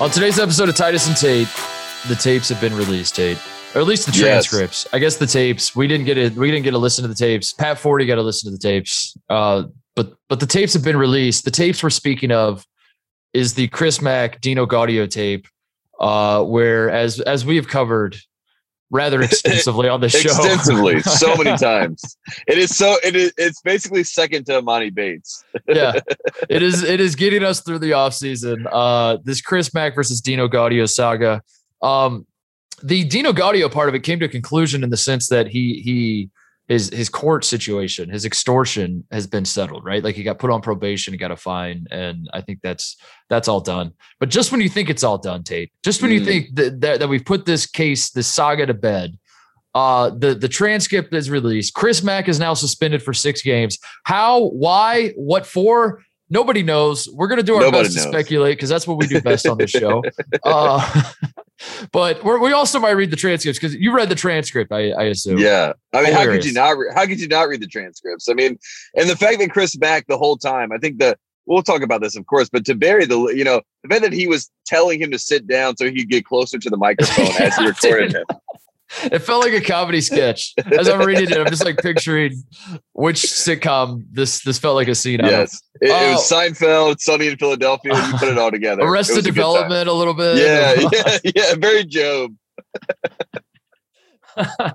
On today's episode of Titus and Tate, the tapes have been released, Tate. Or at least the transcripts. Yes. I guess the tapes. We didn't get it. We didn't get to listen to the tapes. Pat Forde got to listen to the tapes. Uh, but but the tapes have been released. The tapes we're speaking of is the Chris Mack Dino Gaudio tape, uh, where as as we have covered rather extensively on the show. Extensively, so many times. It is so it is it's basically second to Emoni Bates. yeah. It is it is getting us through the offseason. Uh this Chris Mack versus Dino Gaudio saga. Um the Dino Gaudio part of it came to a conclusion in the sense that he he his his court situation, his extortion has been settled, right? Like he got put on probation, he got a fine, and I think that's that's all done. But just when you think it's all done, Tate, just when mm. you think that, that that we've put this case, this saga to bed, uh, the the transcript is released. Chris Mack is now suspended for six games. How? Why? What for? Nobody knows. We're gonna do our Nobody best knows. to speculate because that's what we do best on this show. Uh, but we also might read the transcripts because you read the transcript, I, I, assume. Yeah, I mean, Hilarious. how could you not? Re- how could you not read the transcripts? I mean, and the fact that Chris Mack the whole time, I think that we'll talk about this, of course, but to bury the, you know, the fact that he was telling him to sit down so he could get closer to the microphone as he recorded him. It felt like a comedy sketch. As I'm reading it, I'm just like picturing which sitcom this this felt like a scene. Yes, it, oh. it, was oh. Seinfeld, Sunny in Philadelphia. You put it all together. Arrested Development, a, a, little bit. Yeah, yeah, yeah. Very Job. uh,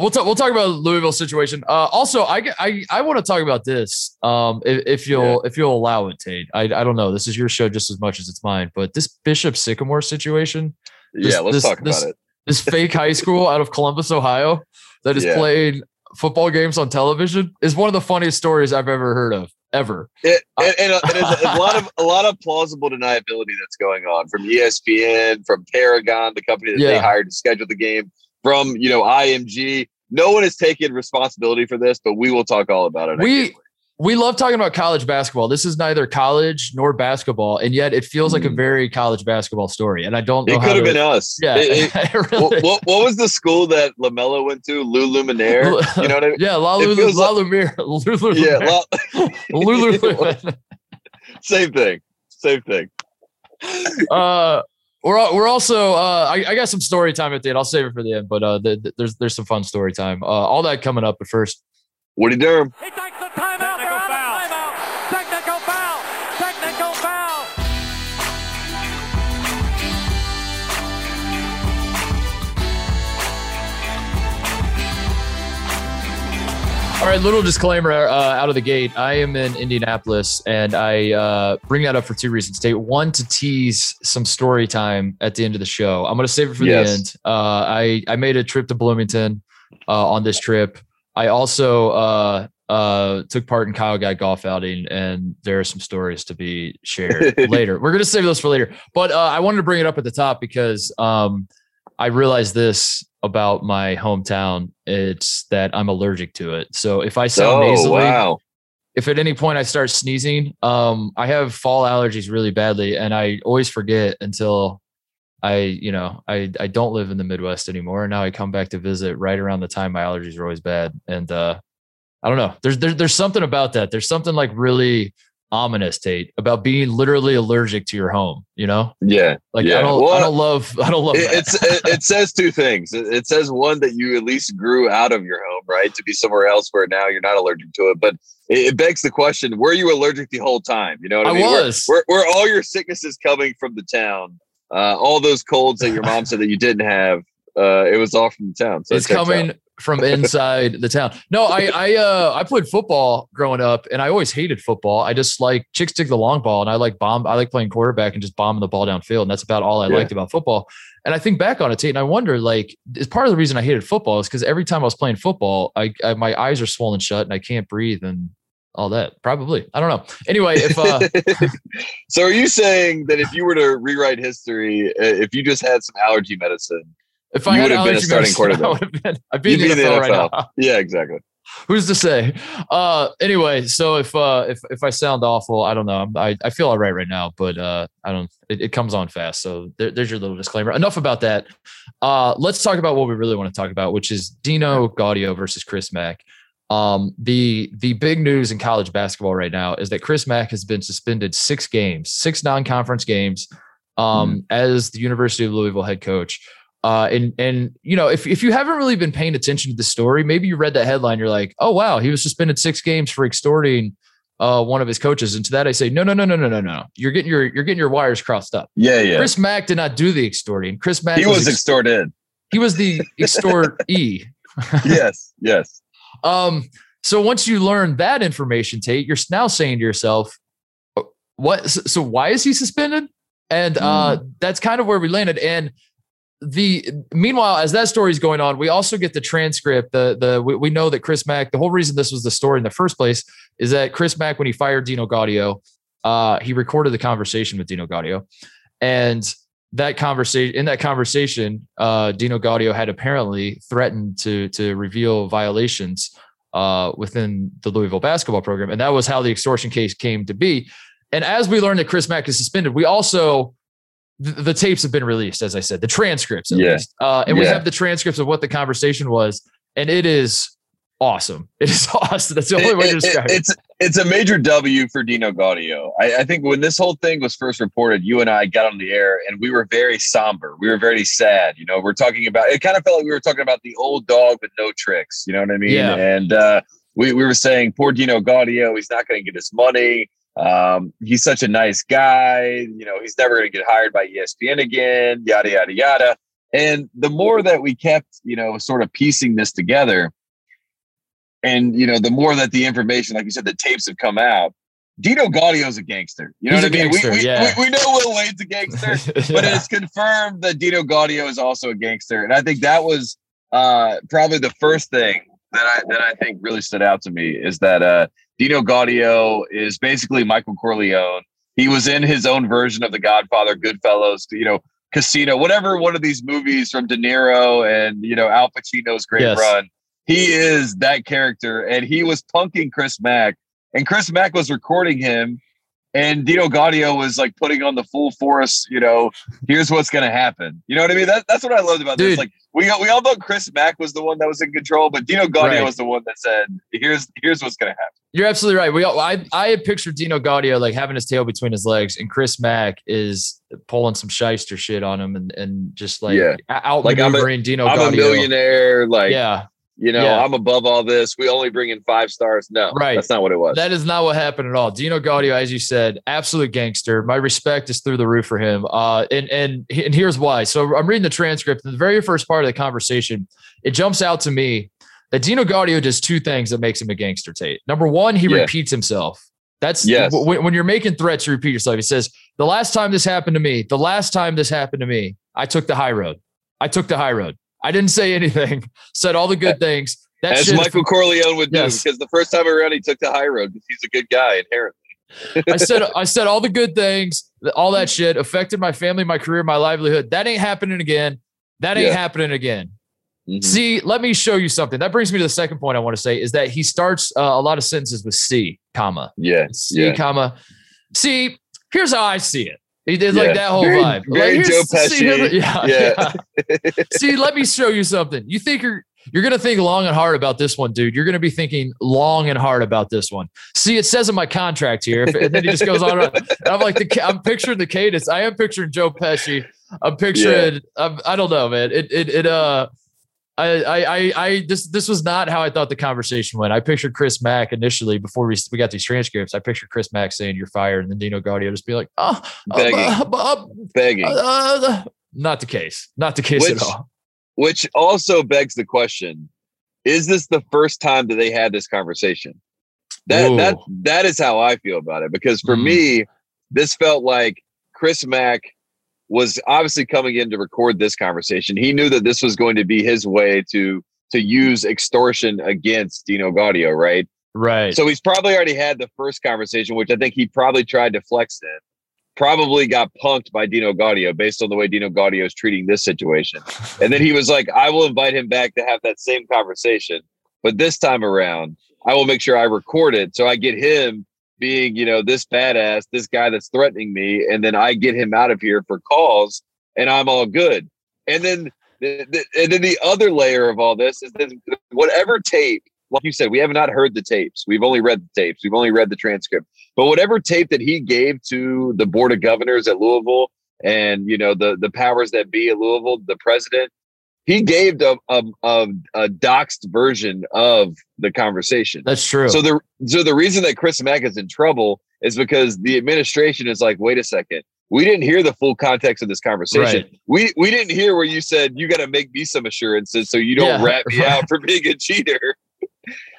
we'll talk. We'll talk about Louisville situation. Uh, also, I I, I want to talk about this. Um, if, if you'll yeah. if you'll allow it, Tate. I I don't know. This is your show just as much as it's mine. But this Bishop Sycamore situation. This, yeah, let's this, talk about this, it this fake high school out of Columbus, Ohio, that is has yeah. played football games on television is one of the funniest stories I've ever heard of ever. It, and, and, uh, and a lot of a lot of plausible deniability that's going on from ESPN, from Paragon, the company that yeah. they hired to schedule the game, from you know IMG. No one is taking responsibility for this, but we will talk all about it. We we love talking about college basketball. This is neither college nor basketball, and yet it feels like a hmm. very college basketball story. And I don't know. It could have been us. Yeah. It, it, really what, what, was the school that LaMelo went to? Luluminaire. You know what I mean? Yeah, La, Lulu, La like, Lumiere. Yeah, La, Lulu. Same thing. Same thing. Uh, we're we're also. Uh, I, I got some story time at the end. I'll save it for the end, but uh, the, the, there's there's some fun story time. Uh, all that coming up. But first, Woody Durham. He All right, little disclaimer uh, out of the gate. I am in Indianapolis, and I uh, bring that up for two reasons. State one to tease some story time at the end of the show. I'm going to save it for yes. the end. Uh, I I made a trip to Bloomington uh, on this trip. I also uh, uh, took part in Kyle Guy golf outing, and there are some stories to be shared later. We're going to save those for later, but I wanted to bring it up at the top because um, I realized this about my hometown. It's that I'm allergic to it. So if I sound oh, nasally, wow. if at any point I start sneezing, um, I have fall allergies really badly, and I always forget until I, you know, I I don't live in the Midwest anymore. And now I come back to visit right around the time my allergies are always bad, and uh, I don't know. There's there, there's something about that. There's something like really ominous, Tate, about being literally allergic to your home. You know? Yeah. Like yeah. I don't, well, I don't love, I don't love. It, it's it, it, says two things. It, it, says one that you at least grew out of your home, right, to be somewhere else where now you're not allergic to it. But it, it begs the question: Were you allergic the whole time? You know what I, I mean? was. Where, where, where all your sicknesses coming from the town? Uh, all those colds that your mom said that you didn't have. Uh, it was all from the town. So it's coming. Out from inside the town. No, I I uh I played football growing up and I always hated football. I just like chicks take the long ball and I like bomb I like playing quarterback and just bombing the ball downfield. And that's about all I yeah. liked about football. And I think back on it, Tate, and I wonder like is part of the reason I hated football is because every time I was playing football, I, I, my eyes are swollen shut and I can't breathe and all that. Probably. I don't know. Anyway, if uh So are you saying that if you were to rewrite history, if you just had some allergy medicine, if I would have been a starting quarterback, would have been. I'd be in the, NFL, the NFL right now. Yeah, exactly. Who's to say? Uh, anyway, so if uh, if if I sound awful, I don't know. I I feel all right right now, but uh, I don't. It, it comes on fast. So there, there's your little disclaimer. Enough about that. Uh, let's talk about what we really want to talk about, which is Dino Gaudio versus Chris Mack. Um, the the big news in college basketball right now is that Chris Mack has been suspended six games, six non-conference games um, mm. as the University of Louisville head coach. Uh, and and you know, if if you haven't really been paying attention to the story, maybe you read that headline, you're like, oh wow, he was suspended six games for extorting uh, one of his coaches. And to that, I say, no, no, no, no, no, no, no. You're getting your you're getting your wires crossed up. Yeah, yeah. Chris Mack did not do the extorting. Chris Mack he was, was extorted. He was the extort e. yes, yes. Um. So once you learn that information, Tate, you're now saying to yourself, what? So why is he suspended? And uh, mm. that's kind of where we landed. And the meanwhile, as that story is going on, we also get the transcript. The the we, we, know that Chris Mack. The whole reason this was the story in the first place is that Chris Mack, when he fired Dino Gaudio, uh, he recorded the conversation with Dino Gaudio, and that conversation in that conversation, uh, Dino Gaudio had apparently threatened to to reveal violations uh, within the Louisville basketball program, and that was how the extortion case came to be. And as we learned that Chris Mack is suspended, we also the, the tapes have been released, as I said, the transcripts at yeah. least. Uh, and yeah. we have the transcripts of what the conversation was, and it is awesome. It is awesome. That's the only it, way to describe it, it. It's it's a major W for Dino Gaudio. I, I, think when this whole thing was first reported, you and I got on the air and we were very somber. We were very sad. You know, we're talking about it kind of felt like we were talking about the old dog with no tricks. You know what I mean? Yeah. And uh, we, we were saying, poor Dino Gaudio, he's not going to get his money. Um, he's such a nice guy. You know, he's never going to get hired by ESPN again, yada, yada, yada. And the more that we kept, you know, sort of piecing this together, and, you know, the more that the information, like you said, the tapes have come out, Dino Gaudio's a gangster. You know he's what I mean? Gangster, we, we, yeah. we, we, know Will Wade's a gangster, yeah. but it's confirmed that Dino Gaudio is also a gangster. And I think that was uh, probably the first thing that I that I think really stood out to me is that uh, Dino Gaudio is basically Michael Corleone. He was in his own version of The Godfather, Goodfellas, you know, Casino, whatever one of these movies from De Niro and you know Al Pacino's great yes. run. He is that character, and he was punking Chris Mack, and Chris Mack was recording him and Dino Gaudio was like putting on the full force, you know, here's what's gonna happen. You know what I mean? That, that's what I loved about Dude. this. Like we we all thought Chris Mack was the one that was in control, but Dino Gaudio right. was the one that said, "Here's here's what's gonna happen." You're absolutely right. We all, I I had pictured Dino Gaudio like having his tail between his legs, and Chris Mack is pulling some shyster shit on him, and and just like yeah. out like I'm a, Dino. I'm Gaudio. a millionaire. Like yeah, you know, yeah. I'm above all this. We only bring in five stars. No, right. That's not what it was. That is not what happened at all. Dino Gaudio, as you said, absolute gangster. My respect is through the roof for him. Uh, and and and here's why. So I'm reading the transcript. In the very first part of the conversation, it jumps out to me that Dino Gaudio does two things that makes him a gangster. Tate. Number one, he yeah. repeats himself. That's yes. when, when you're making threats, you repeat yourself. He says, "The last time this happened to me, the last time this happened to me, I took the high road. I took the high road." I didn't say anything. Said all the good things. That As Michael Corleone would do, yes. because the first time around he took the high road because he's a good guy inherently. I said I said all the good things, all that shit affected my family, my career, my livelihood. That ain't happening again. That ain't yeah. happening again. Mm-hmm. See, let me show you something. That brings me to the second point I want to say is that he starts uh, a lot of sentences with C, comma. Yeah. C, yeah. comma. See, here's how I see it. He did yeah. like that whole very, vibe. Very like, Joe Pesci. See, yeah, yeah. yeah. see, let me show you something. You think you're you're gonna think long and hard about this one, dude. You're gonna be thinking long and hard about this one. See, it says in my contract here, and then he just goes on. And I'm like, the, I'm picturing the cadence. I am picturing Joe Pesci. I'm picturing. Yeah. I'm, I don't know, man. It it it uh. I, I, I, this, this was not how I thought the conversation went. I pictured Chris Mack initially before we, we got these transcripts. I pictured Chris Mack saying you're fired, and then Dino Gaudio just be like, oh, begging, uh, uh, begging. Uh, not the case. Not the case which, at all. Which also begs the question: Is this the first time that they had this conversation? That Ooh. that that is how I feel about it. Because for mm. me, this felt like Chris Mack was obviously coming in to record this conversation. He knew that this was going to be his way to to use extortion against Dino Gaudio, right? Right. So he's probably already had the first conversation, which I think he probably tried to flex in. Probably got punked by Dino Gaudio based on the way Dino Gaudio is treating this situation. And then he was like, I will invite him back to have that same conversation. But this time around, I will make sure I record it so I get him being, you know, this badass, this guy that's threatening me, and then I get him out of here for calls, and I'm all good. And then, the, the, and then the other layer of all this is that whatever tape, like you said, we have not heard the tapes. We've only read the tapes. We've only read the transcript. But whatever tape that he gave to the board of governors at Louisville and you know the the powers that be at Louisville, the president, he gave a, a, a, a doxed version of the conversation. That's true. So the so the reason that Chris Mack is in trouble is because the administration is like, wait a second, we didn't hear the full context of this conversation. Right. We we didn't hear where you said you got to make me some assurances so you don't yeah. rat me out for being a cheater.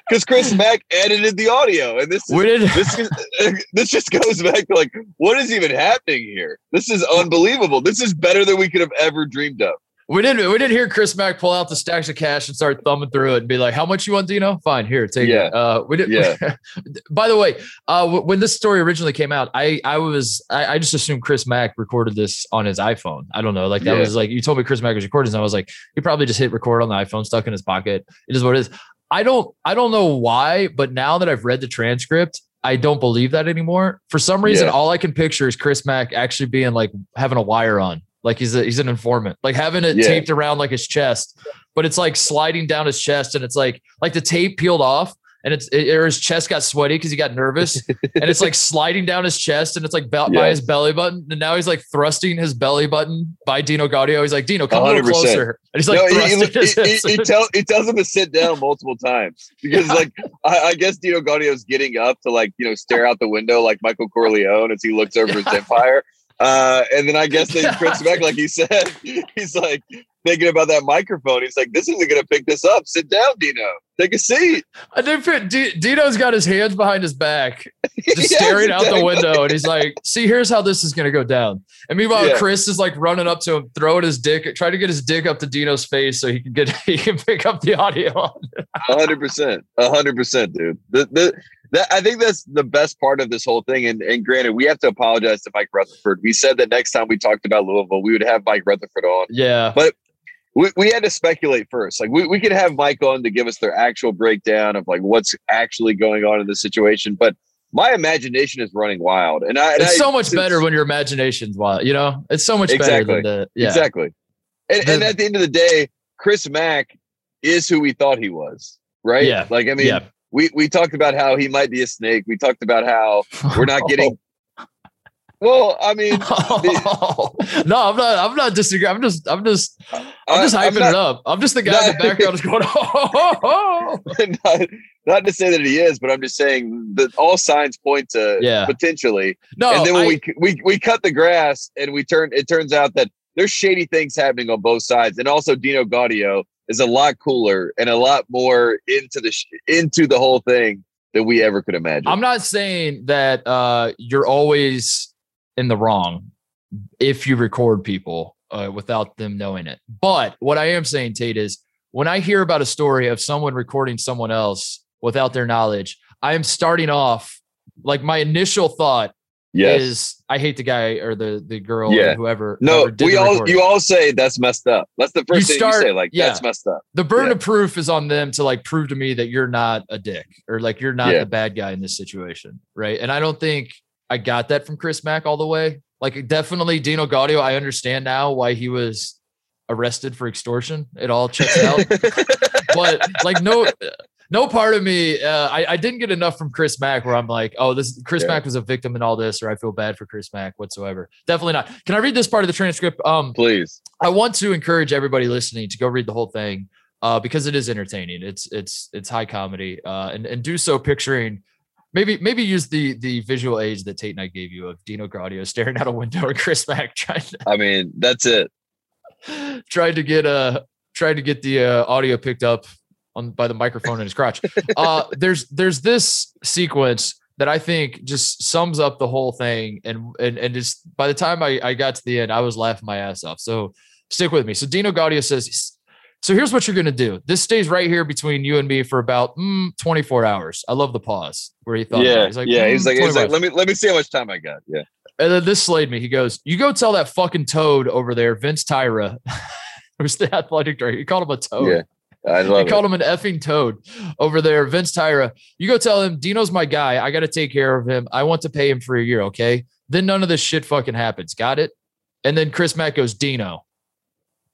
Because Chris Mack edited the audio, and this is, this this just goes back to like what is even happening here? This is unbelievable. This is better than we could have ever dreamed of. We didn't we didn't hear Chris Mack pull out the stacks of cash and start thumbing through it and be like, "How much you want, Dino? Fine, here, take yeah. it." Uh, we didn't. Yeah. by the way, uh, when this story originally came out, I I was I, I, just assumed Chris Mack recorded this on his iPhone. I don't know, like that yeah. was like you told me Chris Mack was recording, and I was like, he probably just hit record on the iPhone, stuck in his pocket. It is what it is. I don't I don't know why, but now that I've read the transcript, I don't believe that anymore. For some reason, yeah. all I can picture is Chris Mack actually being like having a wire on like he's a, he's an informant, like having it yeah. taped around like his chest, but it's like sliding down his chest, and it's like like the tape peeled off, and it's it, or his chest got sweaty because he got nervous, and it's like sliding down his chest, and it's like be- by his belly button, and now he's like thrusting his belly button by Dino Gaudio. He's like, Dino, come 100%. a little closer, and he's like, no, he, he, he, he, tell, he tells him to sit down multiple times because yeah. like I, I, guess Dino Gaudio's getting up to like you know stare out the window like Michael Corleone as he looks over yeah. his empire. Uh, and then I guess they Chris Mack, like he said, he's like thinking about that microphone. He's like, "This isn't going to pick this up. Sit down, Dino. Take a seat." I do fit. D- Dino's got his hands behind his back, just staring out the window, and he's like, "See, here's how this is going to go down." And meanwhile, yeah. Chris is like running up to him, throwing his dick, trying to get his dick up to Dino's face so he can get he can pick up the audio. hundred percent, hundred percent, dude. The, the that I think that's the best part of this whole thing. And, and granted, we have to apologize to Mike Rutherford. We said that next time we talked about Louisville, we would have Mike Rutherford on. Yeah. But we, we had to speculate first. Like we, we could have Mike on to give us their actual breakdown of like what's actually going on in the situation. But my imagination is running wild. And I, and it's I, so much better when your imagination's wild, you know, it's so much exactly, better than the, yeah. exactly. And, the, and at the end of the day, Chris Mack is who we thought he was. Right. Yeah. Like, I mean, yeah we we talked about how he might be a snake. We talked about how we're not getting. Well, I mean, the, no, I'm not. I'm not disagreeing. I'm just. I'm just. I'm just hyping I'm not, it up. I'm just the guy not, in the background is going. Oh, oh, oh. not, not, to say that he is, but I'm just saying that all signs point to yeah. potentially. No, and then when I, we we we cut the grass and we turn, it turns out that there's shady things happening on both sides, and also Dino Gaudio is a lot cooler and a lot more into the sh- into the whole thing than we ever could imagine. I'm not saying that uh, you're always in the wrong if you record people uh, without them knowing it. But what I am saying, Tate, is when I hear about a story of someone recording someone else without their knowledge, I am starting off like my initial thought yes. is I hate the guy or the the girl yeah. or whoever. No, whoever we all recording. you all say that's messed up. That's the first you thing start, you say. Like yeah. that's messed up. The burden yeah. of proof is on them to like prove to me that you're not a dick or like you're not the bad guy in this situation, right? And I don't think I got that from Chris Mack all the way. Like definitely Dino Gaudio. I understand now why he was arrested for extortion. It all checks out. but like no no part of me, uh, I, I didn't get enough from Chris Mack where I'm like, oh, this Chris yeah. Mack was a victim in all this, or I feel bad for Chris Mack whatsoever. Definitely not. Can I read this part of the transcript? Um, please. I want to encourage everybody listening to go read the whole thing uh, because it is entertaining. It's it's it's high comedy, uh, and and do so picturing. Maybe maybe use the the visual aids that Tate and I gave you of Dino Gaudio staring out a window and Chris Mack trying to. I mean, that's it. Tried to get uh tried to get the uh, audio picked up on by the microphone in his crotch. Uh, there's there's this sequence that I think just sums up the whole thing, and and and just by the time I, I got to the end, I was laughing my ass off. So stick with me. So Dino Gaudio says, "So here's what you're gonna do. This stays right here between you and me for about mm, 24 hours." I love the pause where he thought, "Yeah, he's like, yeah." Mm, he's like, he's like, "Let me let me see how much time I got." Yeah. And then this slayed me. He goes, "You go tell that fucking toad over there, Vince Tyra." who's the athletic director. He called him a toad. Yeah. I love called him an effing toad over there. Vince Tyra, you go tell him Dino's my guy. I got to take care of him. I want to pay him for a year. Okay. Then none of this shit fucking happens. Got it? And then Chris Mack goes, Dino.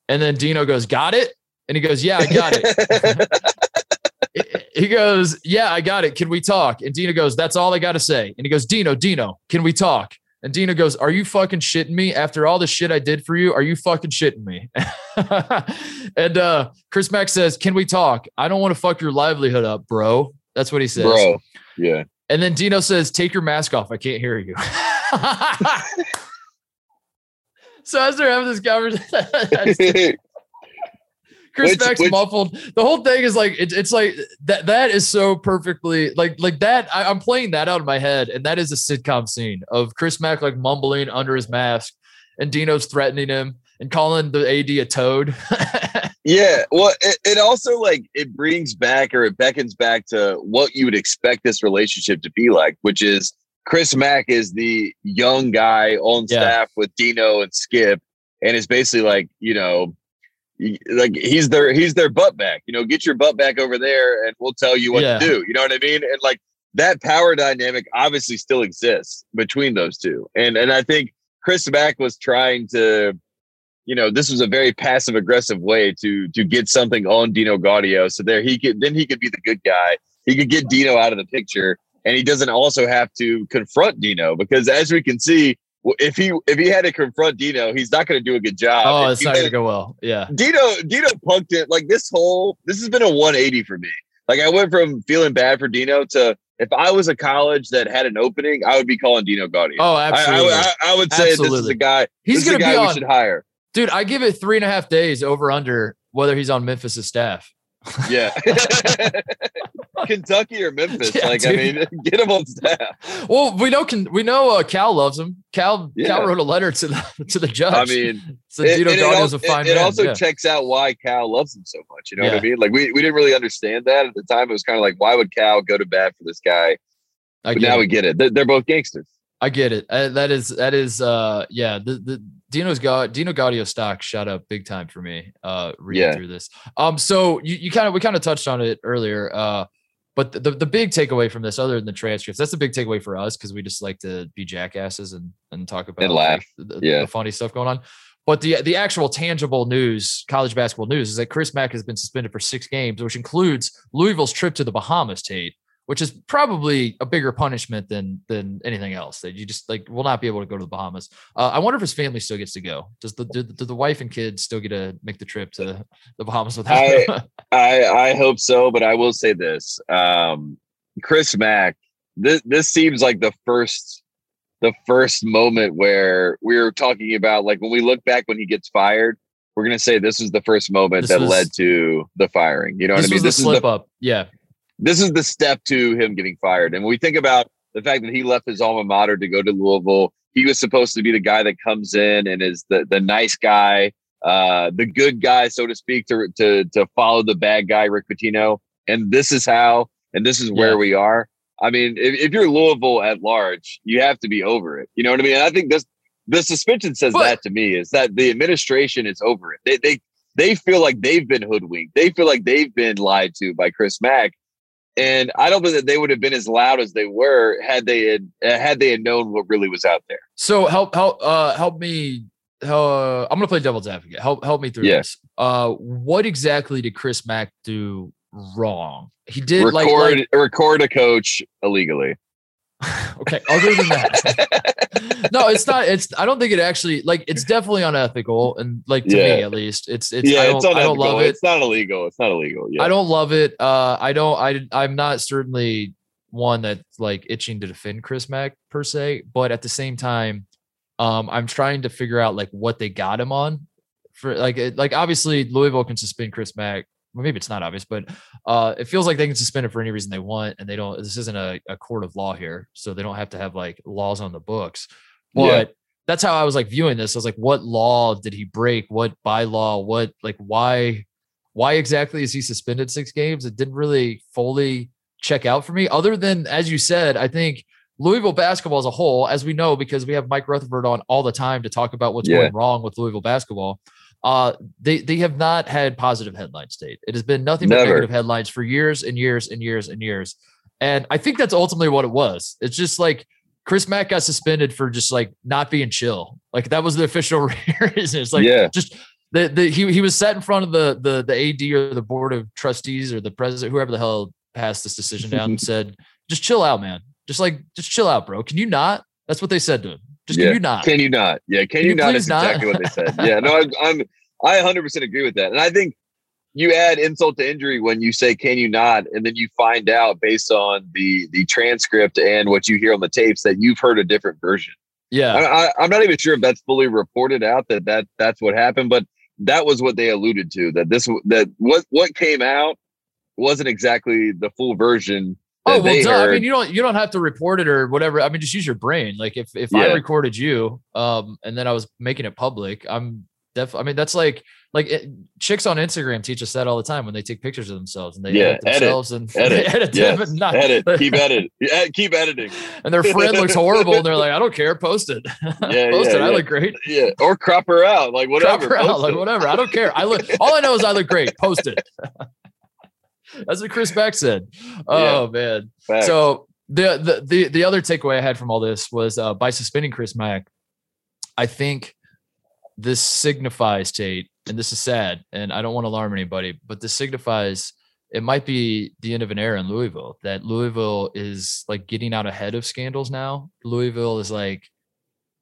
And then Dino goes, Got it? And he goes, Yeah, I got it. he goes, Yeah, I got it. Can we talk? And Dino goes, That's all I got to say. And he goes, Dino, Dino, can we talk? And Dino goes, Are you fucking shitting me? After all the shit I did for you, are you fucking shitting me? and uh, Chris Mack says, Can we talk? I don't want to fuck your livelihood up, bro. That's what he says. Bro. Yeah. And then Dino says, Take your mask off. I can't hear you. so as they're having this conversation, Chris which, Mack's which, muffled. The whole thing is like it, it's like that. That is so perfectly like like that. I, am playing that out in my head, and that is a sitcom scene of Chris Mack like mumbling under his mask, and Dino's threatening him and calling the AD a toad. yeah, well, it, it also like it brings back or it beckons back to what you would expect this relationship to be like, which is Chris Mack is the young guy on yeah. staff with Dino and Skip, and it's basically like you know like he's their he's their butt back. You know, get your butt back over there, and we'll tell you what yeah. to do. You know what I mean? And like that power dynamic obviously still exists between those two. And and I think Chris Mack was trying to, you know, this was a very passive aggressive way to to get something on Dino Gaudio, so there he could then he could be the good guy. He could get Dino out of the picture, and he doesn't also have to confront Dino because as we can see if he if he had to confront Dino, he's not going to do a good job. Oh, it's not going to go well. Yeah. Dino Dino punked it like this whole this has been a 180 for me. Like I went from feeling bad for Dino to if I was a college that had an opening, I would be calling Dino Gaudio. Oh, absolutely. I, I, I would say absolutely. this is a guy. He's going to be on, we should hire. Dude, I give it three and a half days over under whether he's on Memphis's staff. Yeah. Kentucky or Memphis. Yeah, like, dude. I mean, get him on staff. Well, we know can we know uh, Cal loves him. Cal yeah. Cal wrote a letter to the to the judge. I mean, so it, Dino Gaudio's a fine it, man. It also yeah. checks out why Cal loves him so much. You know what I mean? Like we, we didn't really understand that at the time. It was kind of like, why would Cal go to bat for this guy? But now it. we get it. They're, they're both gangsters. I get it. Uh, that is that is uh yeah the the Dino's got Dino Gaudio stock shot up big time for me uh reading yeah. through this. Um so you, you kind of we kind of touched on it earlier uh but the, the big takeaway from this other than the transcripts that's the big takeaway for us because we just like to be jackasses and and talk about and laugh. the, yeah. the funny stuff going on. But the the actual tangible news, college basketball news, is that Chris Mack has been suspended for six games, which includes Louisville's trip to the Bahamas, Tate which is probably a bigger punishment than than anything else. That you just like will not be able to go to the Bahamas. Uh, I wonder if his family still gets to go. Does the do, do, the wife and kids still get to make the trip to the Bahamas with him? I, I, I hope so, but I will say this: um, Chris Mack. This this seems like the first the first moment where we are talking about like when we look back when he gets fired. We're gonna say this is the first moment this that was, led to the firing. You know what I mean? this slip is the, up. Yeah this is the step to him getting fired. And when we think about the fact that he left his alma mater to go to Louisville, he was supposed to be the guy that comes in and is the the nice guy, uh, the good guy, so to speak, to to to follow the bad guy, Rick Pitino. And this is how, and this is where yeah. we are. I mean, if, if, you're Louisville at large, you have to be over it. You know what I mean? And I think this the suspension says but, that to me is that the administration is over it. They they they feel like they've been hoodwinked. They feel like they've been lied to by Chris Mack. And I don't believe that they would have been as loud as they were had they had had they had known what really was out there. So help help uh, help me. Uh, I'm gonna play devil's advocate. Help help me through this. Uh, what exactly did Chris Mack do wrong? He did record like, like record a coach illegally. okay, other than that, no, it's not. It's I don't think it actually like it's definitely unethical and like to yeah. me at least, it's it's yeah, I don't, it's I don't love it. It's not illegal. It's not illegal. Yeah. I don't love it. Uh, I don't. I I'm not certainly one that's like itching to defend Chris Mack per se, but at the same time, um, I'm trying to figure out like what they got him on for like it, like obviously Louisville can suspend Chris Mack well, maybe it's not obvious, but uh, it feels like they can suspend it for any reason they want, and they don't. This isn't a, a court of law here, so they don't have to have like laws on the books. But yeah. that's how I was like viewing this. I was like, what law did he break? What bylaw? What like why? Why exactly is he suspended six games? It didn't really fully check out for me. Other than as you said, I think Louisville basketball as a whole, as we know, because we have Mike Rutherford on all the time to talk about what's yeah. going wrong with Louisville basketball uh, they they have not had positive headlines. State it has been nothing but negative headlines for years and years and years and years. And I think that's ultimately what it was. It's just like Chris Mack got suspended for just like not being chill. Like that was the official reason. It's like yeah. just the, the he he was sat in front of the the the AD or the board of trustees or the president, whoever the hell passed this decision down and said, just chill out, man. Just like just chill out, bro. Can you not? That's what they said to him. Just yeah. can you not? Can you not? Yeah, can, can you, you, not? Is not? exactly what they said. yeah, no, I'm, I'm I 100 percent agree with that, and I think you add insult to injury when you say can you not and then you find out based on the the transcript and what you hear on the tapes that you've heard a different version yeah I, am not even sure if that's fully reported out that that that's what happened but that was what they alluded to that this that what what came out wasn't exactly the full version Oh well, duh. I mean, you don't you don't have to report it or whatever. I mean, just use your brain. Like if if yeah. I recorded you, um, and then I was making it public, I'm def. I mean, that's like like it, chicks on Instagram teach us that all the time when they take pictures of themselves and they yeah, edit themselves edit, and edit, edit yes, them and not edit, keep edit, keep editing. And their friend looks horrible and they're like, I don't care, post it. Yeah, post yeah, it. I look great. Yeah, or crop her out, like whatever. Crop her out, like whatever. I don't care. I look. All I know is I look great. Post it. That's what Chris Mack said. Oh man. Facts. So the, the the the other takeaway I had from all this was uh, by suspending Chris Mack, I think this signifies Tate, and this is sad, and I don't want to alarm anybody, but this signifies it might be the end of an era in Louisville. That Louisville is like getting out ahead of scandals now. Louisville is like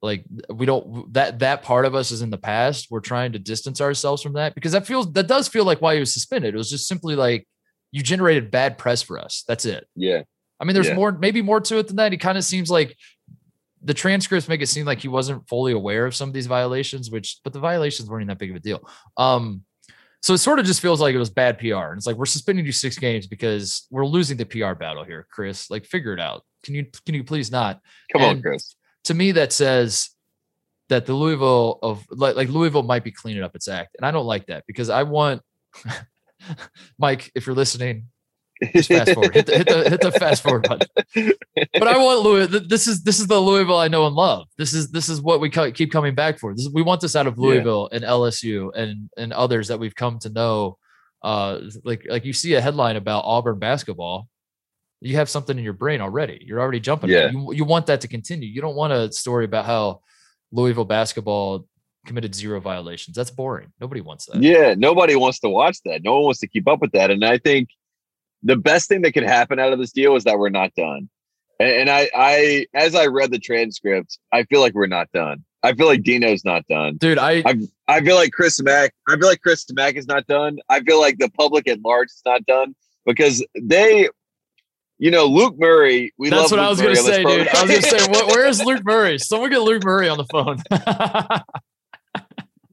like we don't that that part of us is in the past. We're trying to distance ourselves from that because that feels that does feel like why he was suspended. It was just simply like you generated bad press for us. That's it. Yeah. I mean, there's yeah. more, maybe more to it than that. He kind of seems like the transcripts make it seem like he wasn't fully aware of some of these violations, which, but the violations weren't even that big of a deal. Um, so it sort of just feels like it was bad PR. And it's like we're suspending you six games because we're losing the PR battle here, Chris. Like, figure it out. Can you can you please not? Come and on, Chris. To me, that says that the Louisville of like, like Louisville might be cleaning up its act, and I don't like that because I want Mike, if you're listening, just fast forward. hit, the, hit, the, hit the fast forward button. But I want Louis. This is this is the Louisville I know and love. This is this is what we keep coming back for. This is, we want this out of Louisville yeah. and LSU and and others that we've come to know. Uh, like like you see a headline about Auburn basketball, you have something in your brain already. You're already jumping. Yeah. You, you want that to continue. You don't want a story about how Louisville basketball committed zero violations. That's boring. Nobody wants that. Yeah, nobody wants to watch that. No one wants to keep up with that. And I think the best thing that could happen out of this deal is that we're not done. And, and I, I, as I read the transcript, I feel like we're not done. I feel like Dino's not done, dude. I, I, I feel like Chris Mack. I feel like Chris Mack is not done. I feel like the public at large is not done because they you know, Luke Murray. We That's what Luke I was going to say, dude. I was going to say, where is Luke Murray? Someone get Luke Murray on the phone.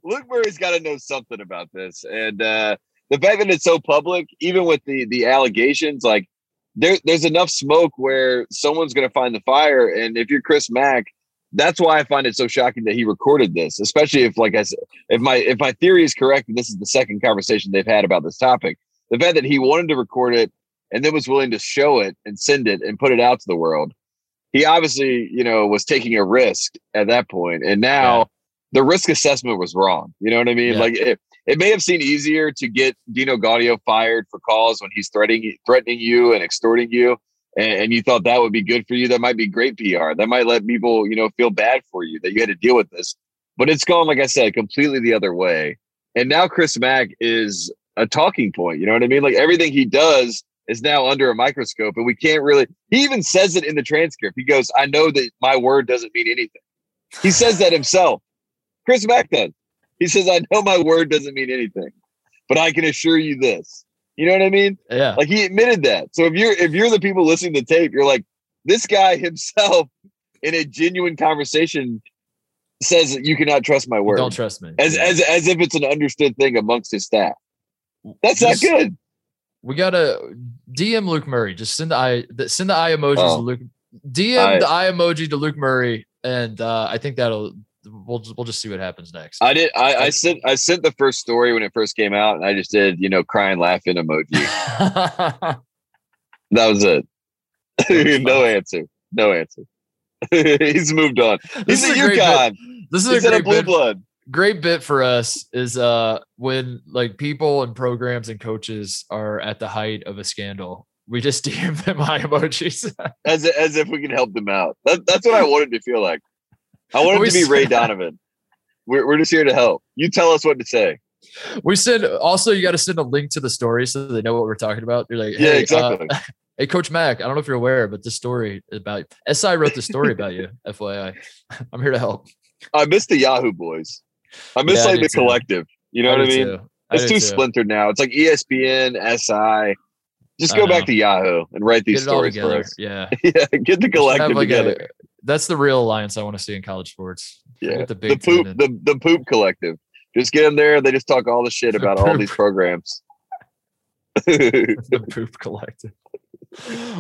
Luke Murray's got to know something about this, and uh, the fact that it's so public, even with the the allegations, like there, there's enough smoke where someone's going to find the fire. And if you're Chris Mack, that's why I find it so shocking that he recorded this, especially if, like I said, if my if my theory is correct, this is the second conversation they've had about this topic, the fact that he wanted to record it and then was willing to show it and send it and put it out to the world, he obviously, you know, was taking a risk at that point. and now. Yeah the risk assessment was wrong. You know what I mean? Yeah. Like it, it may have seemed easier to get Dino Gaudio fired for calls when he's threatening threatening you and extorting you, and, and, you thought that would be good for you. That might be great PR. That might let people, you know, feel bad for you that you had to deal with this. But it's gone, like I said, completely the other way. And now Chris Mack is a talking point. You know what I mean? Like everything he does is now under a microscope, and we can't really. He even says it in the transcript. He goes, "I know that my word doesn't mean anything." He says that himself. Chris Mack does. He says, I know my word doesn't mean anything, but I can assure you this. You know what I mean? Yeah. Like he admitted that. So if you're if you're the people listening to tape, you're like, this guy himself in a genuine conversation says you cannot trust my word. Don't trust me. As yeah. as as if it's an understood thing amongst his staff. That's Just, not good. We gotta DM Luke Murray. Just send the eye send the eye emojis oh. to Luke. DM I, the eye emoji to Luke Murray, and uh, I think that'll we'll just, we'll just see what happens next. I did. I, I sent I sent the first story when it first came out, and I just did you know crying laughing emoji. that was it. no answer. No answer. He's moved on. He's a, a UConn. This is He's a great a blue bit, blood. Great bit for us is uh when like people and programs and coaches are at the height of a scandal. We just DM them my emojis as as if we can help them out. That, that's what I wanted to feel like. I want it to be Ray Donovan. We're, we're just here to help. You tell us what to say. We send also you got to send a link to the story so they know what we're talking about. You're like, hey, yeah, exactly. Uh, Hey, Coach Mack, I don't know if you're aware, but this story about SI wrote the story about you. FYI, I'm here to help. I miss the Yahoo boys. I miss yeah, like I the too. collective. You know I what I mean? Too. It's too, too splintered now. It's like ESPN, SI. Just go back to Yahoo and write these stories for us. Yeah, yeah. Get the collective like together. That's the real alliance I want to see in college sports. Yeah, the, the poop, the, the poop collective. Just get them there. They just talk all the shit about all these programs. the poop collective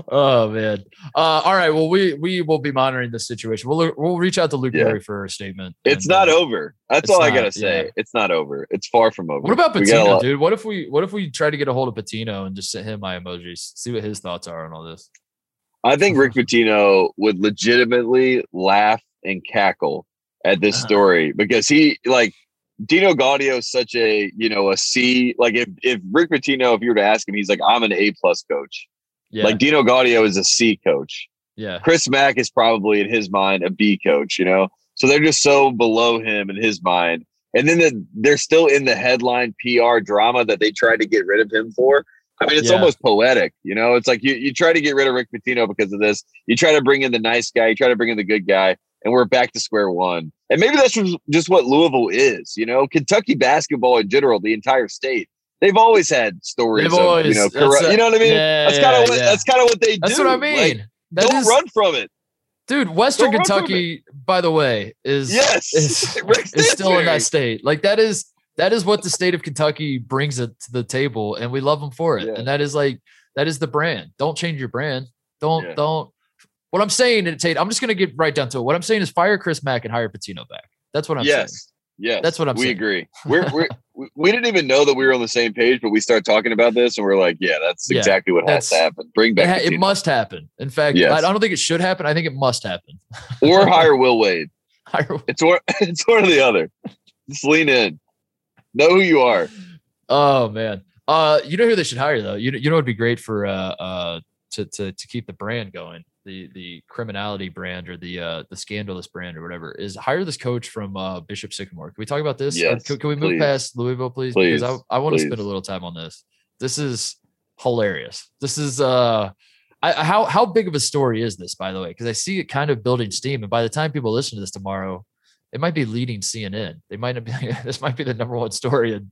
oh man. Uh, all right. Well, we we will be monitoring the situation. We'll we'll reach out to Luke yeah. for a statement. It's and, not uh, over. That's all not, I gotta say. Yeah. It's not over. It's far from over. What about Pitino, dude? What if we what if we try to get a hold of Pitino and just send him my emojis? See what his thoughts are on all this. I think Rick Pitino would legitimately laugh and cackle at this uh-huh. story because he like Dino Gaudio is such a you know a C. Like if if Rick Pitino, if you were to ask him, he's like I'm an A plus coach. Yeah. Like Dino Gaudio is a C coach. Yeah. Chris Mack is probably in his mind a B coach, you know? So they're just so below him in his mind. And then the, they're still in the headline PR drama that they tried to get rid of him for. I mean, it's yeah. almost poetic, you know? It's like you, you try to get rid of Rick Pitino because of this. You try to bring in the nice guy, you try to bring in the good guy, and we're back to square one. And maybe that's just what Louisville is, you know? Kentucky basketball in general, the entire state they've always had stories. Of, always, you know, corrupt, a, you know what I mean? Yeah, that's kind of what yeah. that's kind of what they do. That's what I mean. Like, don't is, run from it, dude. Western Kentucky, by the way, is yes, is, is still in that state. Like that is that is what the state of Kentucky brings it to the table, and we love them for it. Yeah. And that is like that is the brand. Don't change your brand. Don't don't. What I'm saying, Tate, I'm just gonna get right down to it. What I'm saying is fire Chris Mack and hire Pitino back. That's what I'm yes. saying. Yeah, that's what I'm. Saying. We saying. agree. We're, we're we didn't even know that we were on the same page, but we start talking about this, and we're like, yeah, that's yeah, exactly what has to happen. Bring back. It, ha- it must happen. In fact, yes. I, don't think it should happen. I think it must happen. or hire Will Wade. Hire, it's one. It's one or the other. Just lean in. Know who you are. Oh man. Uh, you know who they should hire though. You know, you know, it'd be great for uh, uh, to to to keep the brand going the the criminality brand or the uh the scandalous brand or whatever is hire this coach from uh Bishop Sycamore. Can we talk about this? Yes, can, can, we move please. past Louisville, please? please because I, I want to spend a little time on this. This is hilarious. This is uh I, how how big of a story is this, by the way? Because I see it kind of building steam, and by the time people listen to this tomorrow, it might be leading CNN. They might not be. This might be the number one story, and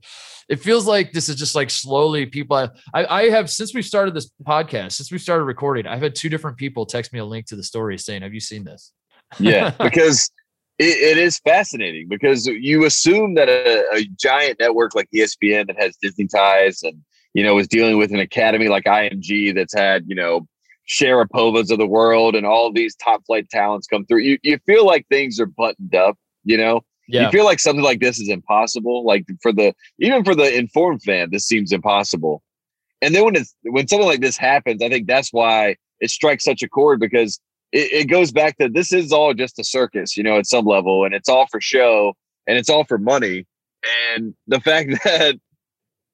it feels like this is just like slowly people. I, I have since we started this podcast, since we started recording, I've had two different people text me a link to the story saying, "Have you seen this?" Yeah, because it, it is fascinating because you assume that a, a giant network like ESPN that has Disney ties and you know is dealing with an academy like IMG that's had you know Sharapovas of the world and all these top flight talents come through. You you feel like things are buttoned up you know? Yeah. you feel like something like this is impossible? Like for the even for the informed fan this seems impossible. And then when it's when something like this happens i think that's why it strikes such a chord because it, it goes back to this is all just a circus you know at some level and it's all for show and it's all for money. And the fact that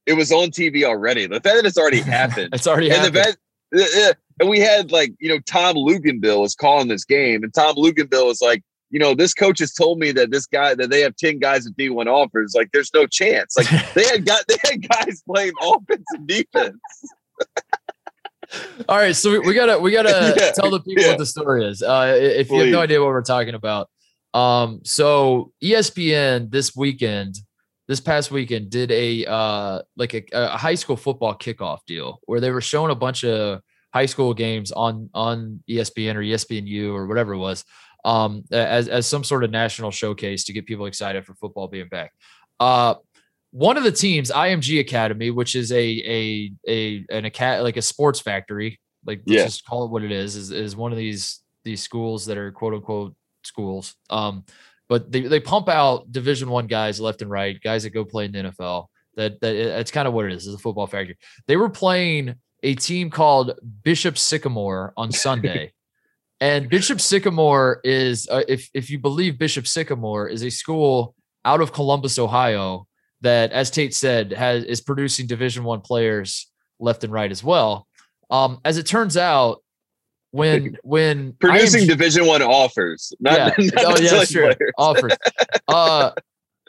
it was on tv already the fact that it's already happened. It's already and happened. the fact and we had like you know tom luginbill was calling this game and tom luginbill was like you know, this coach has told me that this guy that they have 10 guys at D1 offers. Like, there's no chance. Like they had got they had guys playing offense and defense. All right, so we gotta we gotta yeah, tell the people yeah. what the story is. Uh, if Please. you have no idea what we're talking about, um, so ESPN this weekend, this past weekend, did a uh like a, a high school football kickoff deal where they were showing a bunch of high school games on on ESPN or ESPNU or whatever it was um, as, as some sort of national showcase to get people excited for football being back. Uh, one of the teams, IMG Academy, which is a a a an acad like a sports factory, like let's yeah. just call it what it is, is is one of these these schools that are quote unquote schools. Um, but they, they pump out division one guys left and right, guys that go play in the NFL. That that it's kind of what it is, is a football factory. They were playing a team called Bishop Sycamore on Sunday. And Bishop Sycamore is, uh, if if you believe Bishop Sycamore is a school out of Columbus, Ohio, that, as Tate said, has is producing Division One players left and right as well. Um, as it turns out, when when producing IMG, Division One offers, not, yeah, not oh yeah, sure, offers. Uh,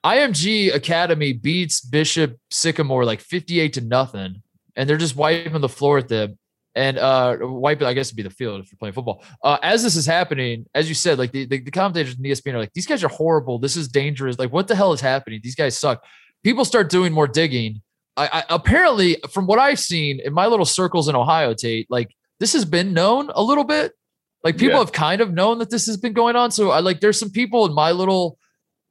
IMG Academy beats Bishop Sycamore like fifty eight to nothing, and they're just wiping the floor at them and uh, wipe it. I guess would be the field if you're playing football. Uh, as this is happening, as you said, like the, the, the commentators in ESPN are like, these guys are horrible. This is dangerous. Like, what the hell is happening? These guys suck. People start doing more digging. I, I apparently, from what I've seen in my little circles in Ohio, Tate, like this has been known a little bit. Like people yeah. have kind of known that this has been going on. So I like there's some people in my little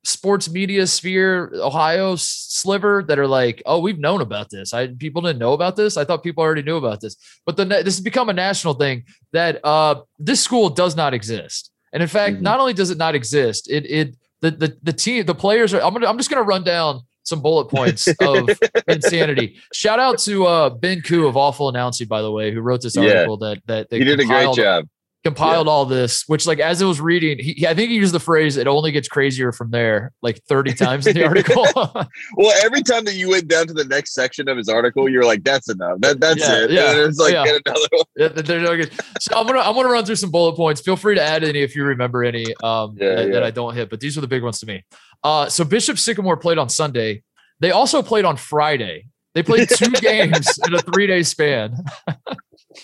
sports media sphere, Ohio sliver that are like, oh, we've known about this. I people didn't know about this. I thought people already knew about this. But then this has become a national thing that uh, this school does not exist. And in fact, mm-hmm. not only does it not exist, it it the the the team the players are. I'm gonna I'm just gonna run down some bullet points of insanity. Shout out to uh, Ben Koo of Awful Announcing, by the way, who wrote this article yeah. that that they he did a great job compiled yeah. all this, which like as it was reading, he, I think he used the phrase "it only gets crazier from there" like thirty times in the article. well, every time that you went down to the next section of his article, you're like, "That's enough. That that's yeah, it." Yeah, and it's like yeah. get another one. Yeah, so I'm gonna I'm gonna run through some bullet points. Feel free to add any if you remember any um, yeah, that, that, I don't hit, but these are the big ones to me. Uh, so Bishop Sycamore played on Sunday. They also played on Friday. They played two games in a three day span.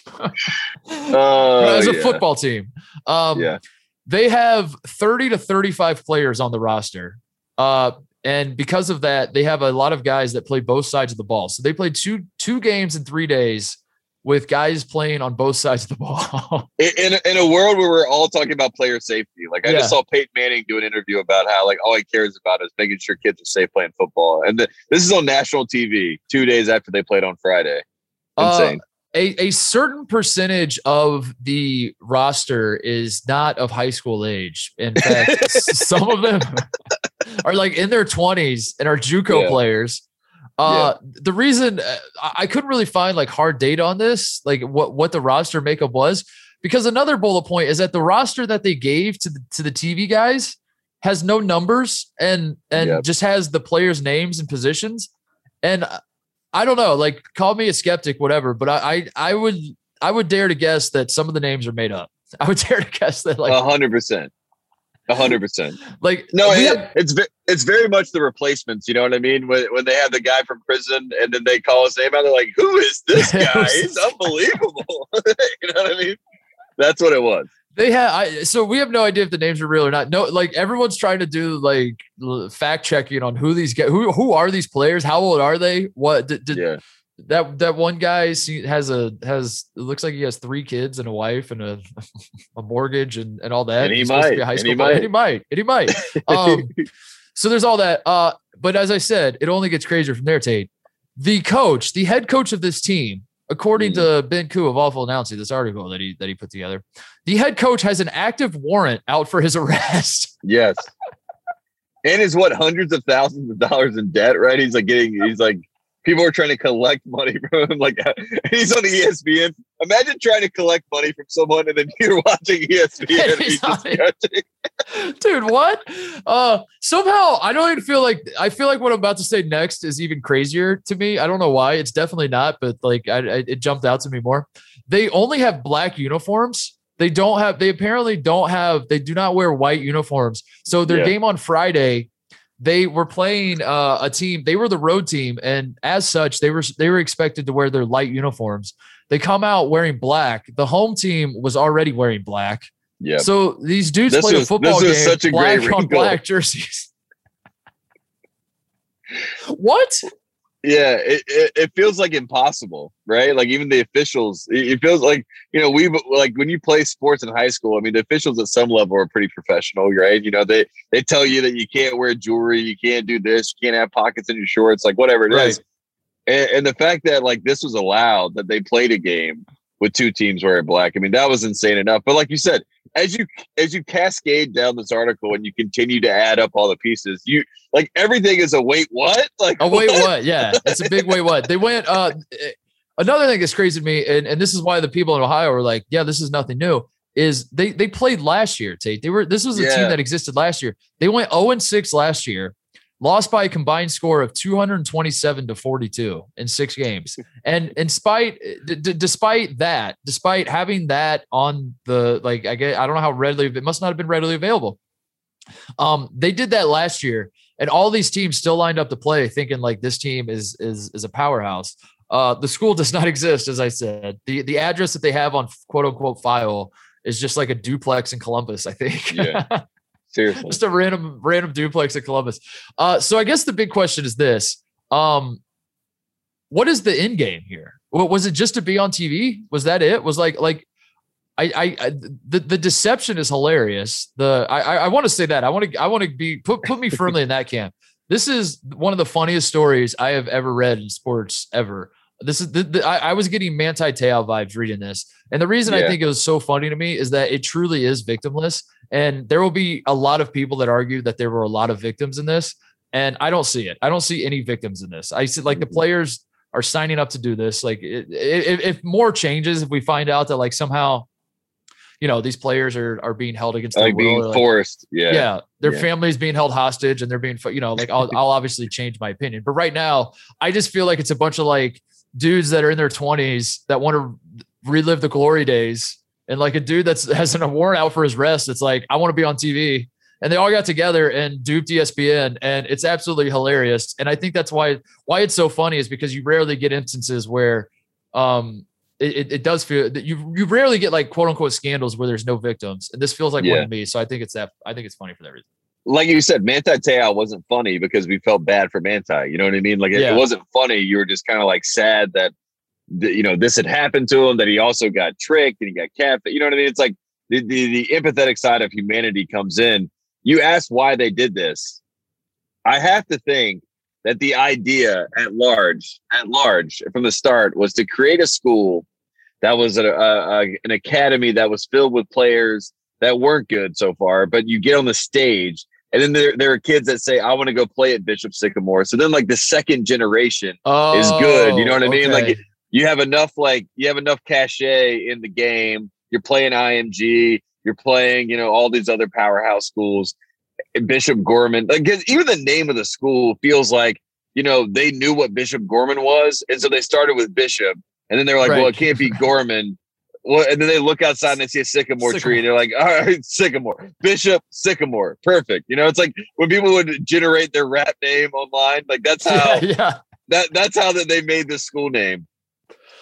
uh, as a yeah. football team. Um, yeah. They have 30 to 35 players on the roster. Uh, and because of that, they have a lot of guys that play both sides of the ball. So they played two two games in three days with guys playing on both sides of the ball. in, in a world where we're all talking about player safety, like I yeah. just saw Peyton Manning do an interview about how like all he cares about is making sure kids are safe playing football, and the, this is on national TV two days after they played on Friday. Uh, Insane. Uh, a, a certain percentage of the roster is not of high school age. In fact, some of them are like in their 20s and are JUCO yeah. players. Uh, yeah. The reason uh, I couldn't really find like hard data on this, like what what the roster makeup was, because another bullet point is that the roster that they gave to the to the TV guys has no numbers and and yep. just has the players' names and positions. And I don't know. Like, call me a skeptic, whatever. But I, I, I would, I would dare to guess that some of the names are made up. I would dare to guess that, like, a hundred percent, a hundred percent. Like, no, it, have, it's it's very much the replacements. You know what I mean? When when they have the guy from prison and then they call his name out, they're like, "Who is this guy? He's unbelievable." you know what I mean? That's what it was. They have I so we have no idea if the names are real or not. No, like everyone's trying to do like fact checking on who these guys who who are these players? How old are they? What did, did yeah. that that one guy has a has it looks like he has three kids and a wife and a a mortgage and, and all that. And he, He's might. high school and he, might. and he might. And he might. Um, so there's all that. Uh, but as I said, it only gets crazier from there, Tate. The coach, the head coach of this team, According mm. to Ben Koo of Awful Announcing, this article that he that he put together, the head coach has an active warrant out for his arrest. Yes. and is what hundreds of thousands of dollars in debt, right? He's like getting he's like people are trying to collect money from him. Like he's on the ESPN. Imagine trying to collect money from someone and then you're watching ESPN. Dude, what? Uh, somehow I don't even feel like I feel like what I'm about to say next is even crazier to me. I don't know why. It's definitely not, but like I, I, it jumped out to me more. They only have black uniforms. They don't have. They apparently don't have. They do not wear white uniforms. So their yeah. game on Friday they were playing uh, a team. They were the road team, and as such, they were they were expected to wear their light uniforms. They come out wearing black. The home team was already wearing black. Yeah. So these dudes this played a football game such a black great on black jerseys. what? Yeah, it, it, it, feels like impossible, right? Like even the officials, it, feels like you know we like when you play sports in high school. I mean, the officials at some level are pretty professional, right? You know, they they tell you that you can't wear jewelry, you can't do this, you can't have pockets in your shorts, like whatever it right. is. And, and the fact that like this was allowed, that they played a game with two teams wearing black. I mean, that was insane enough. But like you said, as you as you cascade down this article and you continue to add up all the pieces, you like everything is a wait what? Like a wait what? Yeah, it's a big wait what. They went. uh Another thing that's crazy to me, and, and this is why the people in Ohio are like, yeah, this is nothing new. Is they they played last year, Tate. They were this was a yeah. team that existed last year. They went 0 and 6 last year lost by a combined score of 227 to 42 in six games. And in spite, d- d- despite that, despite having that on the like, I get, I don't know how readily it must not have been readily available. Um, they did that last year, and all these teams still lined up to play, thinking like this team is is is a powerhouse. Uh, the school does not exist, as I said. the The address that they have on quote unquote file is just like a duplex in Columbus. I think. Yeah. Seriously. just a random random duplex in Columbus. Uh, so I guess the big question is this: um, What is the end game here? Was it just to be on TV? Was that it? Was like like I, I, I, the the deception is hilarious. The I I, I want to say that I want to I want to be put put me firmly in that camp. This is one of the funniest stories I have ever read in sports ever. This is the, the I, I, was getting Manti Te'o vibes reading this, and the reason yeah. I think it was so funny to me is that it truly is victimless, and there will be a lot of people that argue that there were a lot of victims in this, and I don't see it. I don't see any victims in this. I see like the mm-hmm. players are signing up to do this. Like it, if, if more changes, if we find out that like somehow you know these players are are being held against like being like, forced yeah yeah their yeah. families being held hostage and they're being you know like I'll, I'll obviously change my opinion but right now i just feel like it's a bunch of like dudes that are in their 20s that want to relive the glory days and like a dude that's has an warrant out for his rest it's like i want to be on tv and they all got together and duped espn and it's absolutely hilarious and i think that's why why it's so funny is because you rarely get instances where um it, it does feel that you you rarely get like quote unquote scandals where there's no victims, and this feels like yeah. one to me. So I think it's that. I think it's funny for that reason. Like you said, Manti Te'o wasn't funny because we felt bad for Manti. You know what I mean? Like it, yeah. it wasn't funny. You were just kind of like sad that the, you know this had happened to him. That he also got tricked and he got capped. You know what I mean? It's like the, the the empathetic side of humanity comes in. You ask why they did this. I have to think that the idea at large, at large, from the start, was to create a school that was a, a, an academy that was filled with players that weren't good so far. But you get on the stage, and then there, there are kids that say, "I want to go play at Bishop Sycamore." So then, like the second generation oh, is good. You know what I oh, mean? Like you have enough, like you have enough cachet in the game. You're playing IMG. You're playing, you know, all these other powerhouse schools. Bishop Gorman, like even the name of the school feels like you know they knew what Bishop Gorman was, and so they started with Bishop and then they're like, right. well, it can't be Gorman. Well, and then they look outside and they see a sycamore, sycamore, tree, and they're like, "All right, sycamore, Bishop Sycamore, perfect." You know, it's like when people would generate their rap name online, like that's how, yeah, yeah. that that's how that they made the school name.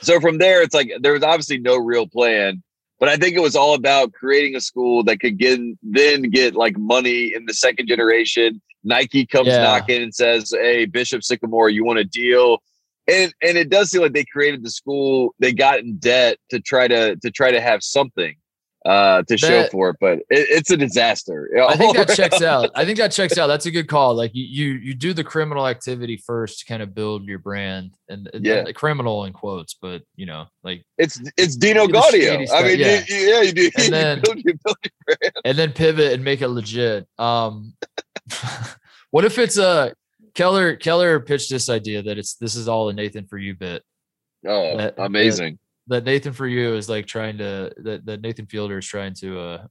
So from there, it's like there was obviously no real plan, but I think it was all about creating a school that could get then get like money in the second generation. Nike comes yeah. knocking and says, "Hey, Bishop Sycamore, you want a deal?" And and it does seem like they created the school they got in debt to try to to try to have something uh to that, show for it but it, it's a disaster. I think that checks out. I think that checks out. That's a good call. Like you you, you do the criminal activity first to kind of build your brand and, and yeah. the criminal in quotes but you know like it's it's dino gaudio. i mean yeah. you, yeah you do. And you then, build, you build your brand. and then pivot and make it legit. Um what if it's a Keller Keller pitched this idea that it's this is all a Nathan for you bit. Oh, that, amazing. That, that, Nathan for you is like trying to that, that Nathan Fielder is trying to uh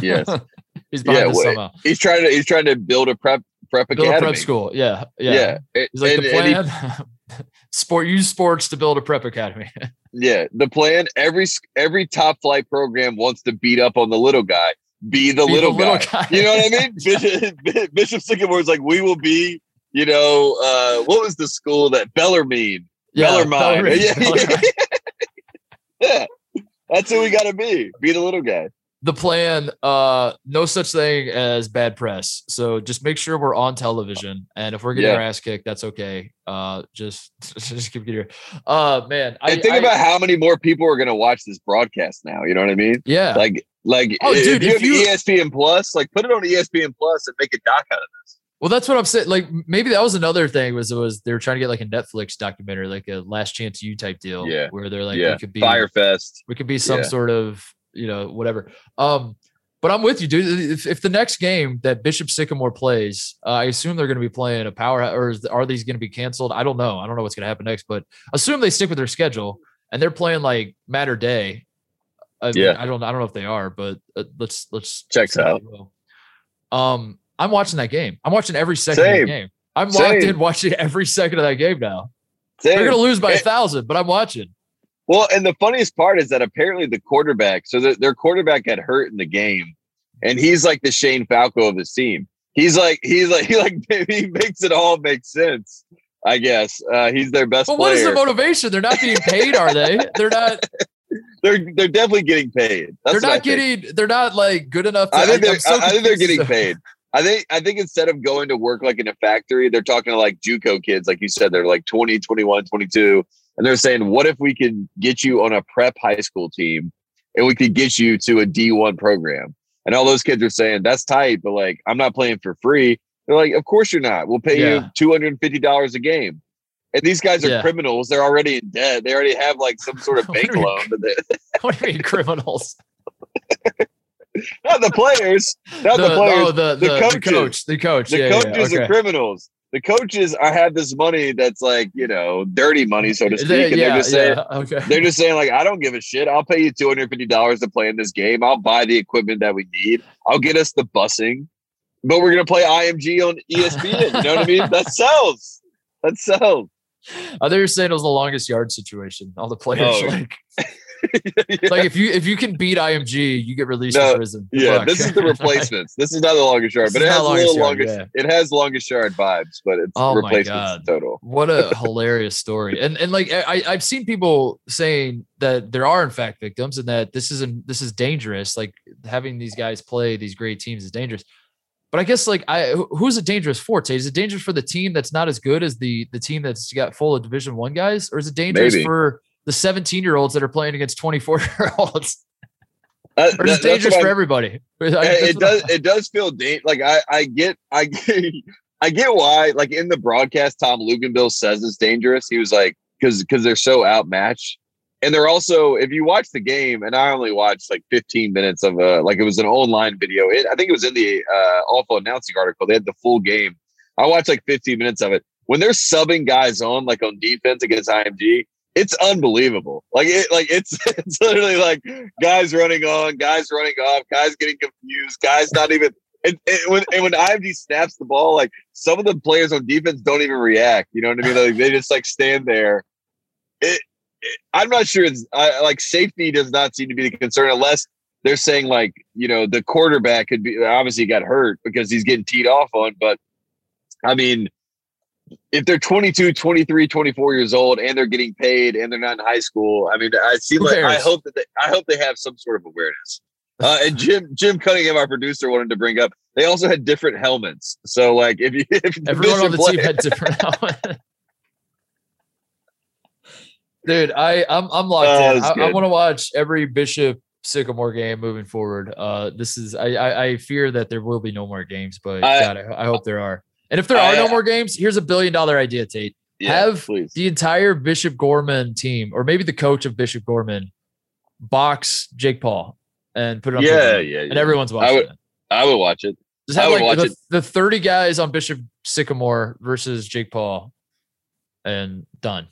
yes he's behind yeah, this somehow. He's trying to he's trying to build a prep prep build academy. prep school. Yeah. Yeah. yeah. He's like and, the plan he, sport use sports to build a prep academy. yeah. The plan every every top flight program wants to beat up on the little guy. Be the, be little, the guy. guy. You know what I mean? Bishop, Bishop Sycamore is like, we will be you know, uh, what was the school that Bellarmine? Yeah, Bellarmine. Bellarmine. yeah. That's who we got to be. Be the little guy. The plan, uh, no such thing as bad press. So just make sure we're on television, and if we're getting yeah. our ass kicked, that's okay. Uh, just just keep getting. Here. Uh, man, I and think I, about how many more people are going to watch this broadcast now. You know what I mean? Yeah. Like, like, oh, if dude, you if you, ESPN Plus, like, put it on ESPN Plus and make a doc out of this. Well, that's what I'm saying. Like maybe that was another thing was it was they were trying to get like a Netflix documentary, like a Last Chance U type deal. Yeah. Where they're like, yeah. we could be Fyre Fest. We could be some yeah. sort of you know whatever. Um, but I'm with you, dude. If, if the next game that Bishop Sycamore plays, uh, I assume they're going to be playing a power, or is, are these going to be canceled? I don't know. I don't know what's going to happen next, but assume they stick with their schedule and they're playing like Mater Dei. I, yeah, I don't. I don't know if they are, but uh, let's let's check out. Um, I'm watching that game. I'm watching every second Same. of the game. I'm Same. locked in watching every second of that game now. Same. They're going to lose by a thousand, but I'm watching. Well, and the funniest part is that apparently the quarterback, so the, their quarterback got hurt in the game, and he's like the Shane Falco of his team. He's like he's like he like he makes it all make sense. I guess uh, he's their best. But what is the motivation? They're not being paid, are they? They're not. they're they're definitely getting paid. That's they're not getting. They're not like good enough. To, I think they're. So I think they're getting paid. I think I think instead of going to work like in a factory, they're talking to like JUCO kids, like you said, they're like 20, 21, 22. And they're saying, what if we could get you on a prep high school team and we could get you to a D1 program? And all those kids are saying, that's tight, but like, I'm not playing for free. They're like, of course you're not. We'll pay yeah. you $250 a game. And these guys are yeah. criminals. They're already in debt. They already have like some sort of bank loan. what do you mean criminals? not the players, not the, the oh, players. Oh, the, the, the, coaches. the coach. The coach. The yeah, coaches yeah, okay. are criminals. The coaches are have this money that's like you know dirty money, so to speak, they, and yeah, they're just saying, okay. they're just saying like, I don't give a shit. I'll pay you two hundred fifty dollars to play in this game. I'll buy the equipment that we need. I'll get us the busing, but we're gonna play IMG on ESPN. you know what I mean? That sells. That sells. I thought you were saying it was the longest yard situation. All the players oh. like yeah. Like if you if you can beat IMG, you get released no, prison. yeah, this is the replacements. this is not the longest yard, but it has a little longest. Yeah. It has longest yard vibes, but it's oh replacements total. What a hilarious story! And and like I I've seen people saying that there are in fact victims and that this isn't this is dangerous. Like having these guys play these great teams is dangerous. But I guess like I who's it dangerous for? Tay? Is it dangerous for the team that's not as good as the the team that's got full of Division One guys, or is it dangerous Maybe. for the 17 year olds that are playing against 24 year olds. That, or that, dangerous for everybody. it does. It does feel da- like I. I get. I get. I get why. Like in the broadcast, Tom Luginbill says it's dangerous. He was like, because because they're so outmatched, and they're also. If you watch the game, and I only watched like 15 minutes of a like it was an online video. It, I think it was in the uh, awful announcing article. They had the full game. I watched like 15 minutes of it. When they're subbing guys on like on defense against IMG, it's unbelievable. Like it, like it's it's literally like guys running on, guys running off, guys getting confused, guys not even. And, and when and when IMG snaps the ball, like some of the players on defense don't even react. You know what I mean? Like they just like stand there. It, it, I'm not sure. It's I, like safety does not seem to be the concern unless they're saying like you know the quarterback could be obviously got hurt because he's getting teed off on. But I mean, if they're 22 23 24 years old and they're getting paid and they're not in high school i mean i see like i hope that they, i hope they have some sort of awareness. Uh, and jim jim cunningham our producer wanted to bring up they also had different helmets. So like if you if everyone on the play, team had different helmets. Dude i i'm, I'm locked uh, in. i, I want to watch every bishop sycamore game moving forward. Uh this is I, I, I fear that there will be no more games but I, God, I, I hope there are and if there are no more games, here's a billion dollar idea, Tate. Yeah, Have please. the entire Bishop Gorman team, or maybe the coach of Bishop Gorman, box Jake Paul and put it on. Yeah, yeah, And everyone's watching I would, it. I would watch it. Just have like the, the 30 guys on Bishop Sycamore versus Jake Paul and done.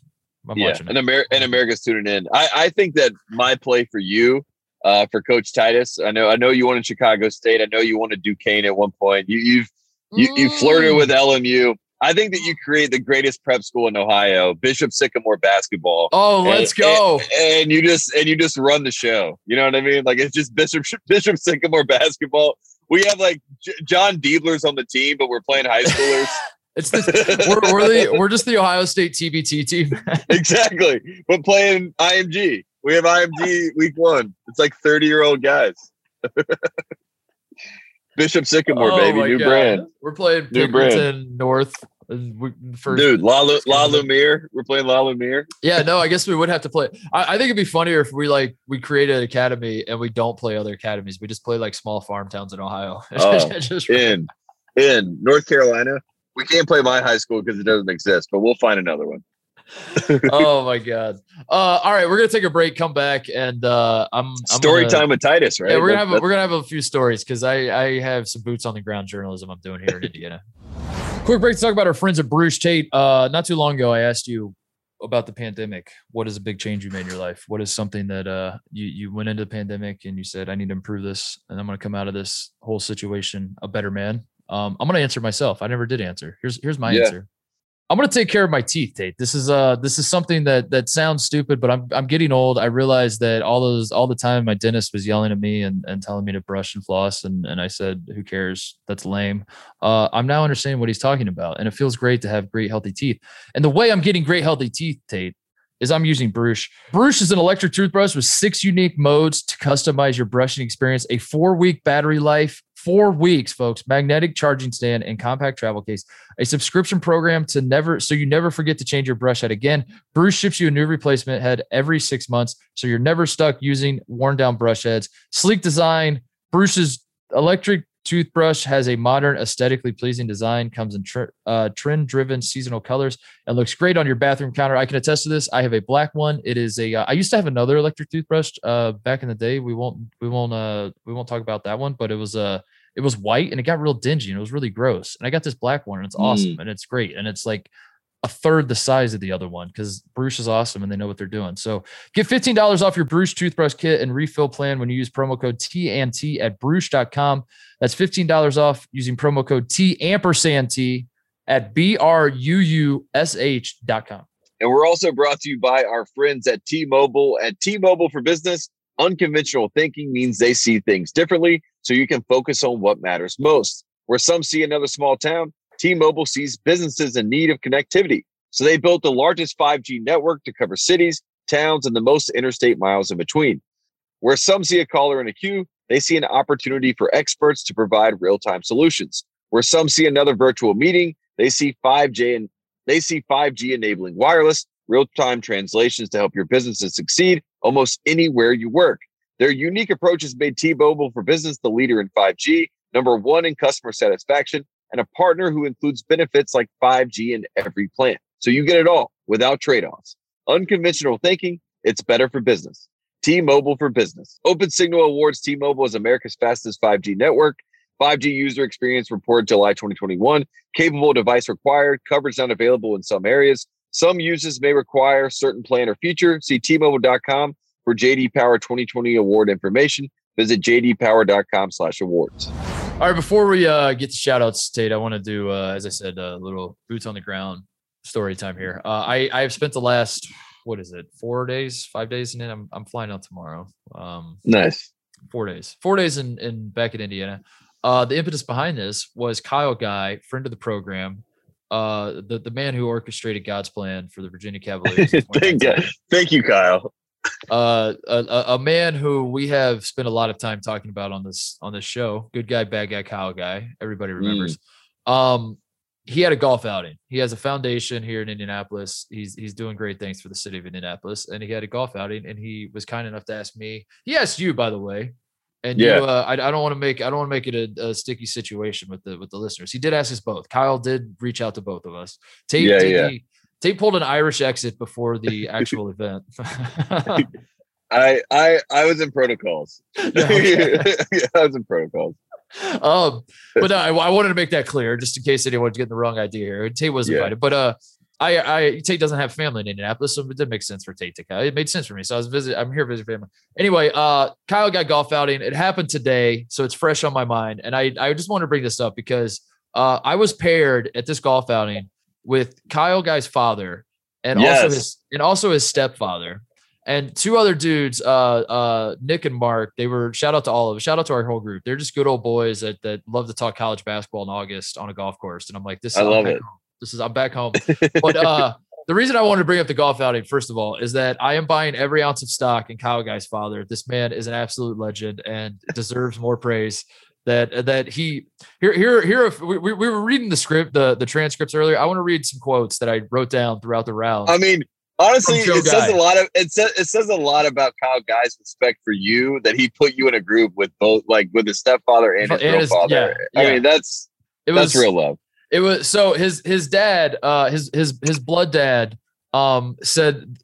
I'm yeah, and, Amer- and America's tuning in. I, I think that my play for you, uh, for Coach Titus, I know I know you wanted Chicago State. I know you wanted Duquesne at one point. You, you've you, you flirted with mm. LMU. I think that you create the greatest prep school in Ohio, Bishop Sycamore basketball. Oh, let's and, go! And, and, you just and you just run the show. You know what I mean? Like it's just Bishop Bishop Sycamore basketball. We have like J- Jon Diebler's on the team, but we're playing high schoolers. it's the, we're we're, the, we're just the Ohio State TBT team. exactly, but playing IMG. We have IMG week one. It's like thirty year old guys. Bishop Sycamore, oh baby, new God. brand. We're playing new brand. North. Uh, first, Dude, La, Lu- La Lumiere. We're playing La Lumiere. Yeah, no, I guess we would have to play. I, I, think it'd be funnier if we like we create an academy and we don't play other academies. We just play like small farm towns in Ohio. Oh, in in North Carolina, we can't play my high school because it doesn't exist, but we'll find another one. oh my god! Uh, all right, we're gonna take a break. Come back and uh, I'm, I'm story gonna, time with Titus, right? Yeah, we're gonna have a, we're gonna have a few stories because I I have some boots on the ground journalism I'm doing here in Indiana. Quick break to talk about our friends at Bruush Tate. Uh, not too long ago, I asked you about the pandemic. What is a big change you made in your life? What is something that uh you you went into the pandemic and you said I need to improve this and I'm going to come out of this whole situation a better man? Um, I'm going to answer myself. I never did answer. Here's here's my yeah. answer. I'm gonna take care of my teeth, Tate. This is uh this is something that that sounds stupid, but I'm I'm getting old. I realized that all those all the time my dentist was yelling at me and, and telling me to brush and floss, and and I said, Who cares? That's lame. Uh, I'm now understanding what he's talking about, and it feels great to have great healthy teeth. And the way I'm getting great healthy teeth, Tate, is I'm using Bruush. Bruush is an electric toothbrush with six unique modes to customize your brushing experience, a four week battery life, four weeks, folks, magnetic charging stand and compact travel case, a subscription program to never, so you never forget to change your brush head again. Bruush ships you a new replacement head every six months, so you're never stuck using worn down brush heads. Sleek design, Bruush's electric toothbrush has a modern, aesthetically pleasing design, comes in tr- uh, trend driven seasonal colors, and looks great on your bathroom counter. I can attest to this. I have a black one. It is a. Uh, I used to have another electric toothbrush uh, back in the day. We won't, we won't, uh, we won't talk about that one, but it was a. It was white and it got real dingy and it was really gross. And I got this black one and it's awesome mm. and it's great. And it's like a third the size of the other one because Bruush is awesome and they know what they're doing. So get $15 off your Bruush toothbrush kit and refill plan when you use promo code TNT at Bruush.com. That's $15 off using promo code T ampersand T at B-R-U-U-S-H.com. And we're also brought to you by our friends at T-Mobile. At T-Mobile for Business, unconventional thinking means they see things differently so you can focus on what matters most. Where some see another small town, T-Mobile sees businesses in need of connectivity. So they built the largest 5G network to cover cities, towns, and the most interstate miles in between. Where some see a caller in a queue, they see an opportunity for experts to provide real-time solutions. Where some see another virtual meeting, they see 5G and they see 5G enabling wireless, real-time translations to help your businesses succeed almost anywhere you work. Their unique approach has made T-Mobile for Business the leader in 5G, number one in customer satisfaction, and a partner who includes benefits like 5G in every plan. So you get it all without trade-offs. Unconventional thinking, it's better for business. T-Mobile for Business. Open Signal awards T-Mobile as America's fastest 5G network. 5G user experience report July 2021. Capable device required. Coverage not available in some areas. Some uses may require certain plan or feature. See T-Mobile.com for JD Power 2020 award information. Visit jdpower.com slash awards. All right, before we uh, get to shout outs, Tate, I want to do, uh, as I said, a little boots on the ground story time here. Uh, I I've spent the last what is it, four days, five days, and then I'm I'm flying out tomorrow. Um, nice. Four days, four days in in back in Indiana. Uh, the impetus behind this was Kyle Guy, friend of the program, uh, the the man who orchestrated God's plan for the Virginia Cavaliers. thank you, thank you, Kyle uh, a, a man who we have spent a lot of time talking about on this on this show. Good guy, bad guy, Kyle guy. Everybody remembers. Mm. Um, he had a golf outing. He has a foundation here in Indianapolis. He's he's doing great things for the city of Indianapolis, and he had a golf outing. And he was kind enough to ask me. He asked you, by the way, and yeah, you, uh, I, I don't want to make I don't want to make it a, a, sticky situation with the with the listeners. He did ask us both. Kyle did reach out to both of us. Tate, yeah, yeah. He, Tate pulled an Irish exit before the actual event. I I I was in protocols. yeah, I was in protocols. Um, but I, I wanted to make that clear, just in case anyone's getting the wrong idea here. Tate was invited, yeah. but uh, I I Tate doesn't have family in Indianapolis, so it did make sense for Tate to come. It made sense for me, so I was visit. I'm here visiting family. Anyway, uh, Kyle got golf outing. It happened today, so it's fresh on my mind, and I I just want to bring this up because uh, I was paired at this golf outing with Kyle Guy's father and yes. also his and also his stepfather and two other dudes, uh, uh, Nick and Mark. They were shout out to all of them. Shout out to our whole group. They're just good old boys that that love to talk college basketball in August on a golf course. And I'm like, this. Is, I love it. Home. This is I'm back home. but uh, the reason I wanted to bring up the golf outing, first of all, is that I am buying every ounce of stock in Kyle Guy's father. This man is an absolute legend and deserves more praise that that he here here here we, we were reading the script the the transcripts earlier i want to read some quotes that i wrote down throughout the round i mean honestly it Guy. says a lot of it says it says a lot about kyle guy's respect for you that he put you in a group with both like with his stepfather and his and real his, father yeah, i yeah. mean that's it that's was, real love it was so his his dad uh his his his blood dad um said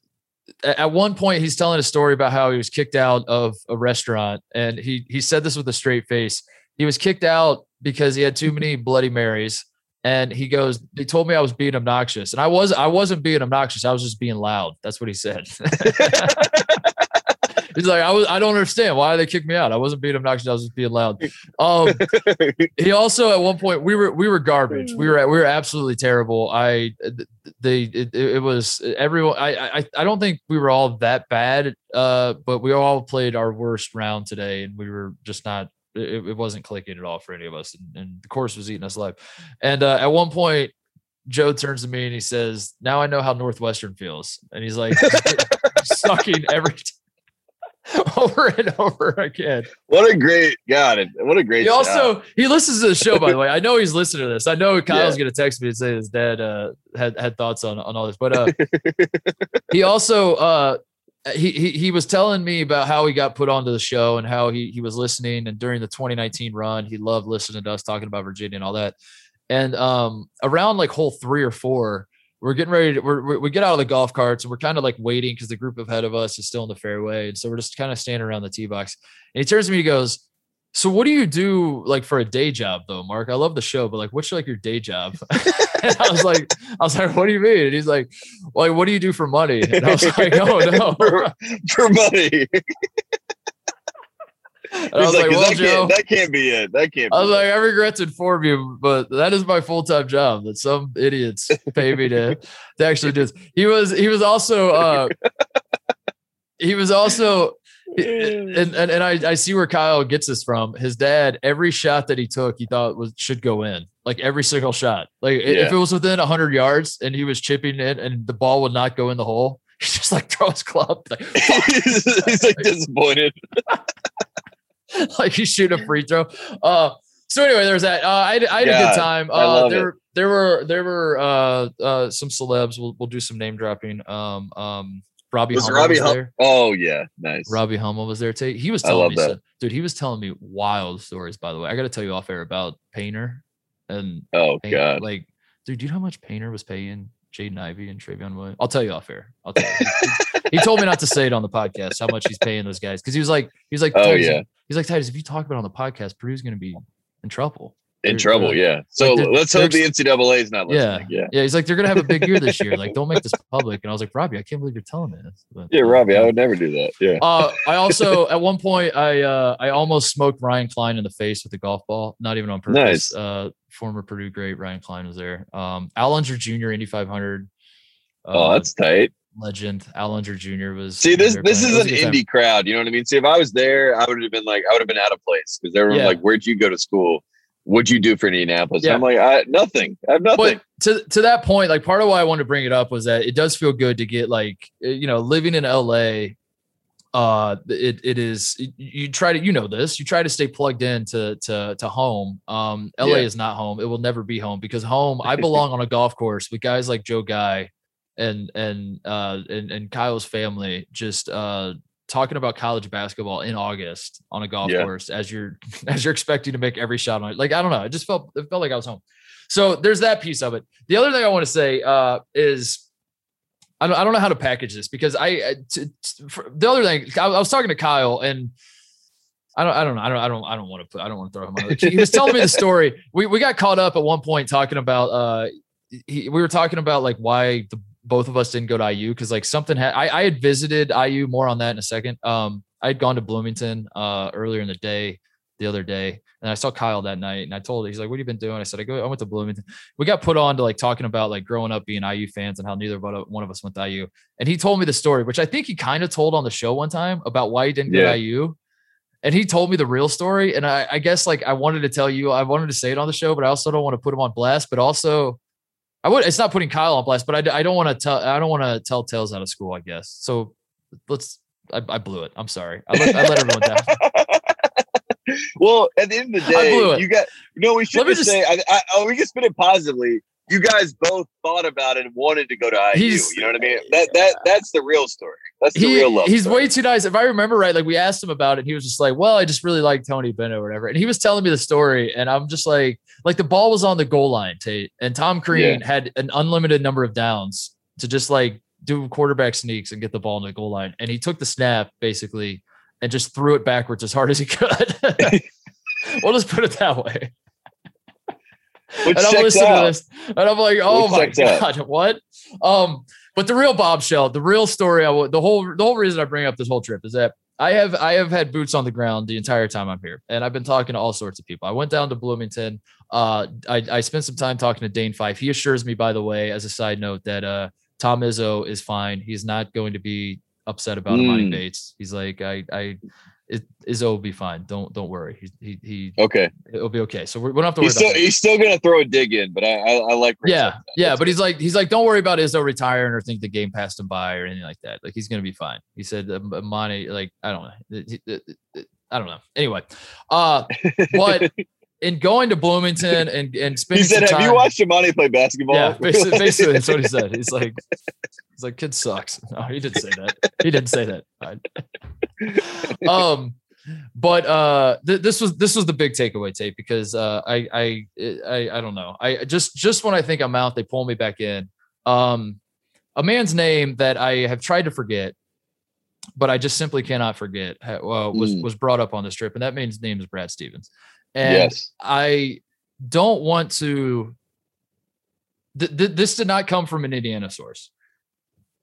at one point he's telling a story about how he was kicked out of a restaurant and he he said this with a straight face he was kicked out because he had too many Bloody Marys. And he goes, they told me I was being obnoxious. And I was, I wasn't being obnoxious. I was just being loud. That's what he said. He's like, I was, I don't understand why they kicked me out. I wasn't being obnoxious. I was just being loud. Um, he also at one point we were we were garbage. We were we were absolutely terrible. I they it, it was everyone. I I I don't think we were all that bad. Uh, but we all played our worst round today, and we were just not. It, it wasn't clicking at all for any of us, and, and the course was eating us alive. And uh, at one point, Joe turns to me and he says, "Now I know how Northwestern feels," and he's like sucking every over and over again. What a great God! What a great. He also he listens to the show. By the way, I know he's listening to this. I know Kyle's yeah. going to text me and say his dad uh, had had thoughts on on all this, but uh, he also uh, he, he he was telling me about how he got put onto the show and how he he was listening and during the 2019 run he loved listening to us talking about Virginia and all that. And um, around like hole three or four, we're getting ready to we're, we get out of the golf carts and we're kind of like waiting because the group ahead of us is still in the fairway. And so we're just kind of standing around the tee box. And he turns to me, he goes, So what do you do like for a day job though, Mark? I love the show, but like what's like your day job? I was like, I was like, what do you mean? And he's like, Well, like, what do you do for money? And I was like, Oh no. for, for money. I was like, like well, that, Joe, can't, that can't be it. That can't. I was like, it. I regret to inform you, but that is my full time job. That some idiots pay me to to actually do this. He was he was also uh he was also and, and and I I see where Kyle gets this from. His dad, every shot that he took, he thought was should go in. Like every single shot. Like yeah. if it was within hundred yards and he was chipping it and the ball would not go in the hole, he just like throw his club. Like, he's like disappointed. like he's shooting a free throw. Uh, so anyway, there's that. Uh, I, I had yeah, a good time. Uh, there, it. there were there were uh, uh, some celebs. We'll, we'll do some name dropping. Um, um, Robbie was Hummel Robbie was hum- there. Oh yeah, nice. Robbie Hummel was there too. He was telling me, dude. He was telling me wild stories. By the way, I got to tell you off air about Painter and oh Painter, god, like, dude, do you know how much Painter was paying Jaden Ivey and Trevion Williams? I'll tell you off air. I'll tell you. he told me not to say it on the podcast how much he's paying those guys because he was like, he was like, oh yeah, he's like Titus. If you talk about it on the podcast, Purdue's going to be in trouble. In they're, trouble, they're, yeah. So like let's hope the NCAA is not listening. Yeah, yeah, yeah. He's like, they're going to have a big year this year. Like, don't make this public. And I was like, Robbie, I can't believe you're telling me this. But, yeah, Robbie, I would never do that. Yeah. Uh, I also at one point I uh, I almost smoked Ryan Cline in the face with a golf ball, not even on purpose. Nice. Uh, former Purdue great Ryan Cline was there. Um, Al Unser Jr. Indy 500. oh, that's tight legend Al Unser Jr. was. See, this this is an Indy crowd. You know what I mean? See, if I was there, I would have been like, I would have been out of place because everyone yeah. like, "Where'd you go to school? What'd you do for Indianapolis?" Yeah. I'm like, I nothing. I have nothing. But to to that point, like part of why I wanted to bring it up was that it does feel good to get like eh, you know living in LA. Uh, it it is you try to you know this you try to stay plugged in to to to home. Um, LA yeah. is not home. It will never be home because home. I belong on a golf course with guys like Joe Guy and and uh and, and Kyle's family just uh talking about college basketball in August on a golf yeah. course as you're as you're expecting to make every shot on it. Like I don't know, it just felt it felt like I was home. So there's that piece of it. The other thing I want to say uh is I don't, I don't know how to package this because I t- t- the other thing I, I was talking to Kyle and I don't, I don't know. I don't, I don't, I don't want to put, I don't want to throw him out. He was telling me the story. We, we got caught up at one point talking about, uh, he, we were talking about like why the both of us didn't go to IU because like something had I, I had visited IU more on that in a second. Um, I had gone to Bloomington uh earlier in the day, the other day, and I saw Kyle that night, and I told him he's like, "What have you been doing?" I said, "I go, I went to Bloomington." We got put on to like talking about like growing up being IU fans and how neither one of us went to IU, and he told me the story, which I think he kind of told on the show one time about why he didn't yeah. go to IU. And he told me the real story. And I, I guess like I wanted to tell you, I wanted to say it on the show, but I also don't want to put him on blast. But also, I would. It's not putting Kyle on blast, but I, I don't want to tell. I don't want to tell tales out of school. I guess. So let's. I, I blew it. I'm sorry. I let, I let everyone down. well, at the end of the day, you got. No, we should just say. I, I, oh, we can spin it positively you guys both thought about it and wanted to go to IU. He's, you know what I mean? That that that's the real story. That's the he, real love. He's story. way too nice. If I remember right, like we asked him about it, he was just like, "Well, I just really like Tony Bennett or whatever." And he was telling me the story, and I'm just like, like the ball was on the goal line, Tate, and Tom Crean yeah. had an unlimited number of downs to just like do quarterback sneaks and get the ball in the goal line, and he took the snap basically and just threw it backwards as hard as he could. we'll just put it that way. And I'm listening out. to this, and I'm like, oh Which my god, out. what? Um, but the real bombshell, the real story, I the whole the whole reason I bring up this whole trip is that I have I have had boots on the ground the entire time I'm here, and I've been talking to all sorts of people. I went down to Bloomington. Uh, I, I spent some time talking to Dane Fife. He assures me, by the way, as a side note, that uh, Tom Izzo is fine. He's not going to be upset about mm. Emoni Bates. He's like, I, I, it, Izzo will be fine. Don't, don't worry. He, he, he okay. It'll be okay. So we don't have to worry. He's still, he's still gonna throw a dig in, but I, I, I like. Yeah, yeah. But he's like, he's like, don't worry about Izzo retiring or think the game passed him by or anything like that. Like he's gonna be fine. He said, Monty, like I don't know. I don't know. Anyway, uh, but in going to Bloomington and and spending. He said, "Have time, you watched Emoni play basketball?" Yeah, basically, basically that's what he said. He's like, he's like, "Kid sucks." No, he didn't say that. He didn't say that. um, but uh, th- this was this was the big takeaway Tate because uh, I, I I I don't know. I just just when I think I'm out, they pull me back in. Um, a man's name that I have tried to forget, but I just simply cannot forget uh, was mm. was brought up on this trip, and that man's name is Brad Stevens. And yes. I don't want to. Th- th- this did not come from an Indiana source.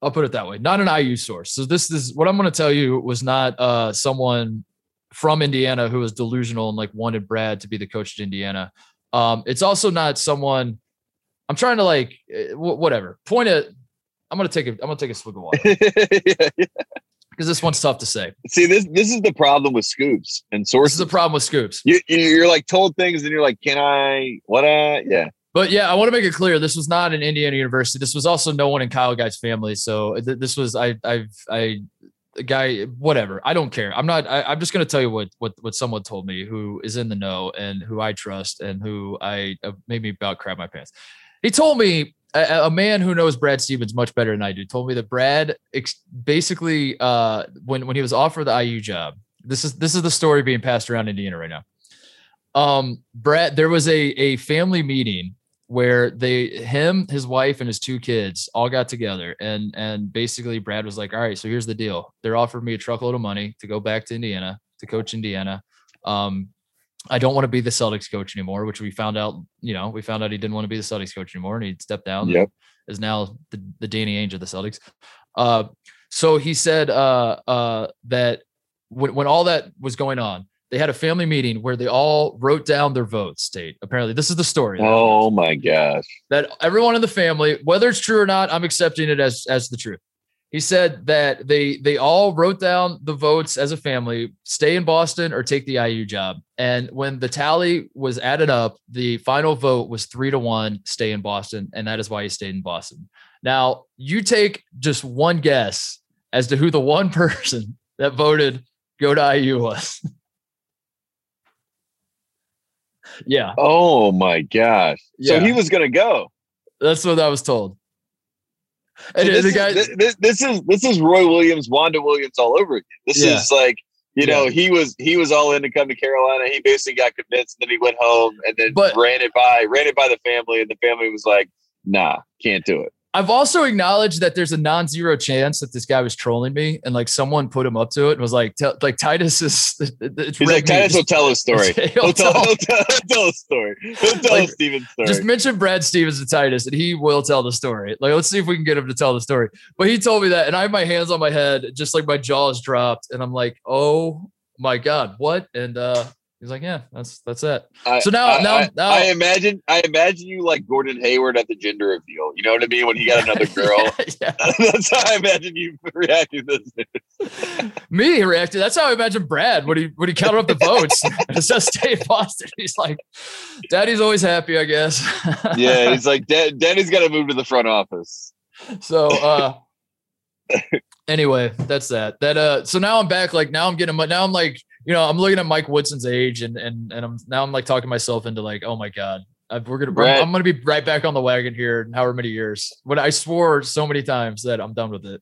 I'll put it that way, not an IU source. So this is what I'm going to tell you was not uh, someone from Indiana who was delusional and like wanted Brad to be the coach at Indiana. Um, it's also not someone. I'm trying to like eh, whatever. Point it. I'm gonna take a. I'm gonna take a swig of water. yeah, yeah because this one's tough to say. See, this this is the problem with scoops and sources. This is the problem with scoops. You, you're like told things, and you're like, "Can I? What? I? Yeah." But yeah, I want to make it clear this was not an Indiana University. This was also no one in Kyle Guy's family. So th- this was I I've I guy whatever. I don't care. I'm not. I, am just going to tell you what what what someone told me who is in the know and who I trust and who I uh, made me about crap my pants. He told me a, a, man who knows Brad Stevens much better than I do told me that Brad ex- basically uh, when when he was offered the IU job. This is this is the story being passed around Indiana right now. Um, Brad, there was a a family meeting where they him his wife and his two kids all got together and and basically Brad was like all right so here's the deal they're offering me a truckload of money to go back to Indiana to coach Indiana um I don't want to be the Celtics coach anymore, which we found out, you know, we found out he didn't want to be the Celtics coach anymore and he stepped down. Yep. Is now the, the Danny Ainge of the Celtics. Uh, so he said uh, uh, that when, when all that was going on, they had a family meeting where they all wrote down their votes. State apparently this is the story. Oh my gosh! That everyone in the family, whether it's true or not, I'm accepting it as as the truth he said that they they all wrote down the votes as a family stay in boston or take the iu job. And when the tally was added up the final vote was three to one stay in boston. And that is why he stayed in boston. Now you take just one guess as to who the one person that voted go to iu was. Yeah. Oh my gosh. Yeah. so he was gonna go. That's what i was told and so this, guy, is, this, this, is this is Roy Williams, Wanda Williams all over again. This yeah. is like you know yeah. he was he was all in to come to Carolina. He basically got convinced, and then he went home and then but, ran it by ran it by the family, and the family was like, "Nah, can't do it." I've also acknowledged that there's a non-zero chance that this guy was trolling me, and like someone put him up to it and was like, like Titus is. It's He's like Titus will tell a story. he'll, tell, he'll, tell, he'll, tell, a story. He'll tell like, Steven's story. Just mention Brad Stevens to Titus, and he will tell the story. Like, let's see if we can get him to tell the story. But he told me that, and I have my hands on my head, just like my jaws dropped, and I'm like, oh my god, what? And uh He's like, yeah, that's that's it. I, so now, I, now, I, now, I imagine, I imagine you like Gordon Hayward at the gender reveal. You know what I mean? When he got another girl, that's how I imagine you reacted to this. Me reacted. That's how I imagine Brad when he when he counted up the votes. it says stay in Boston. He's like, Daddy's always happy, I guess. yeah, he's like, Daddy's got to move to the front office. So, uh, anyway, that's that. That uh, so now I'm back. Like now I'm getting, my now I'm like you know, I'm looking at Mike Woodson's age, and and and I'm now I'm like talking myself into like, oh my god, we're gonna I'm gonna be right back on the wagon here in however many years. When I swore so many times that I'm done with it.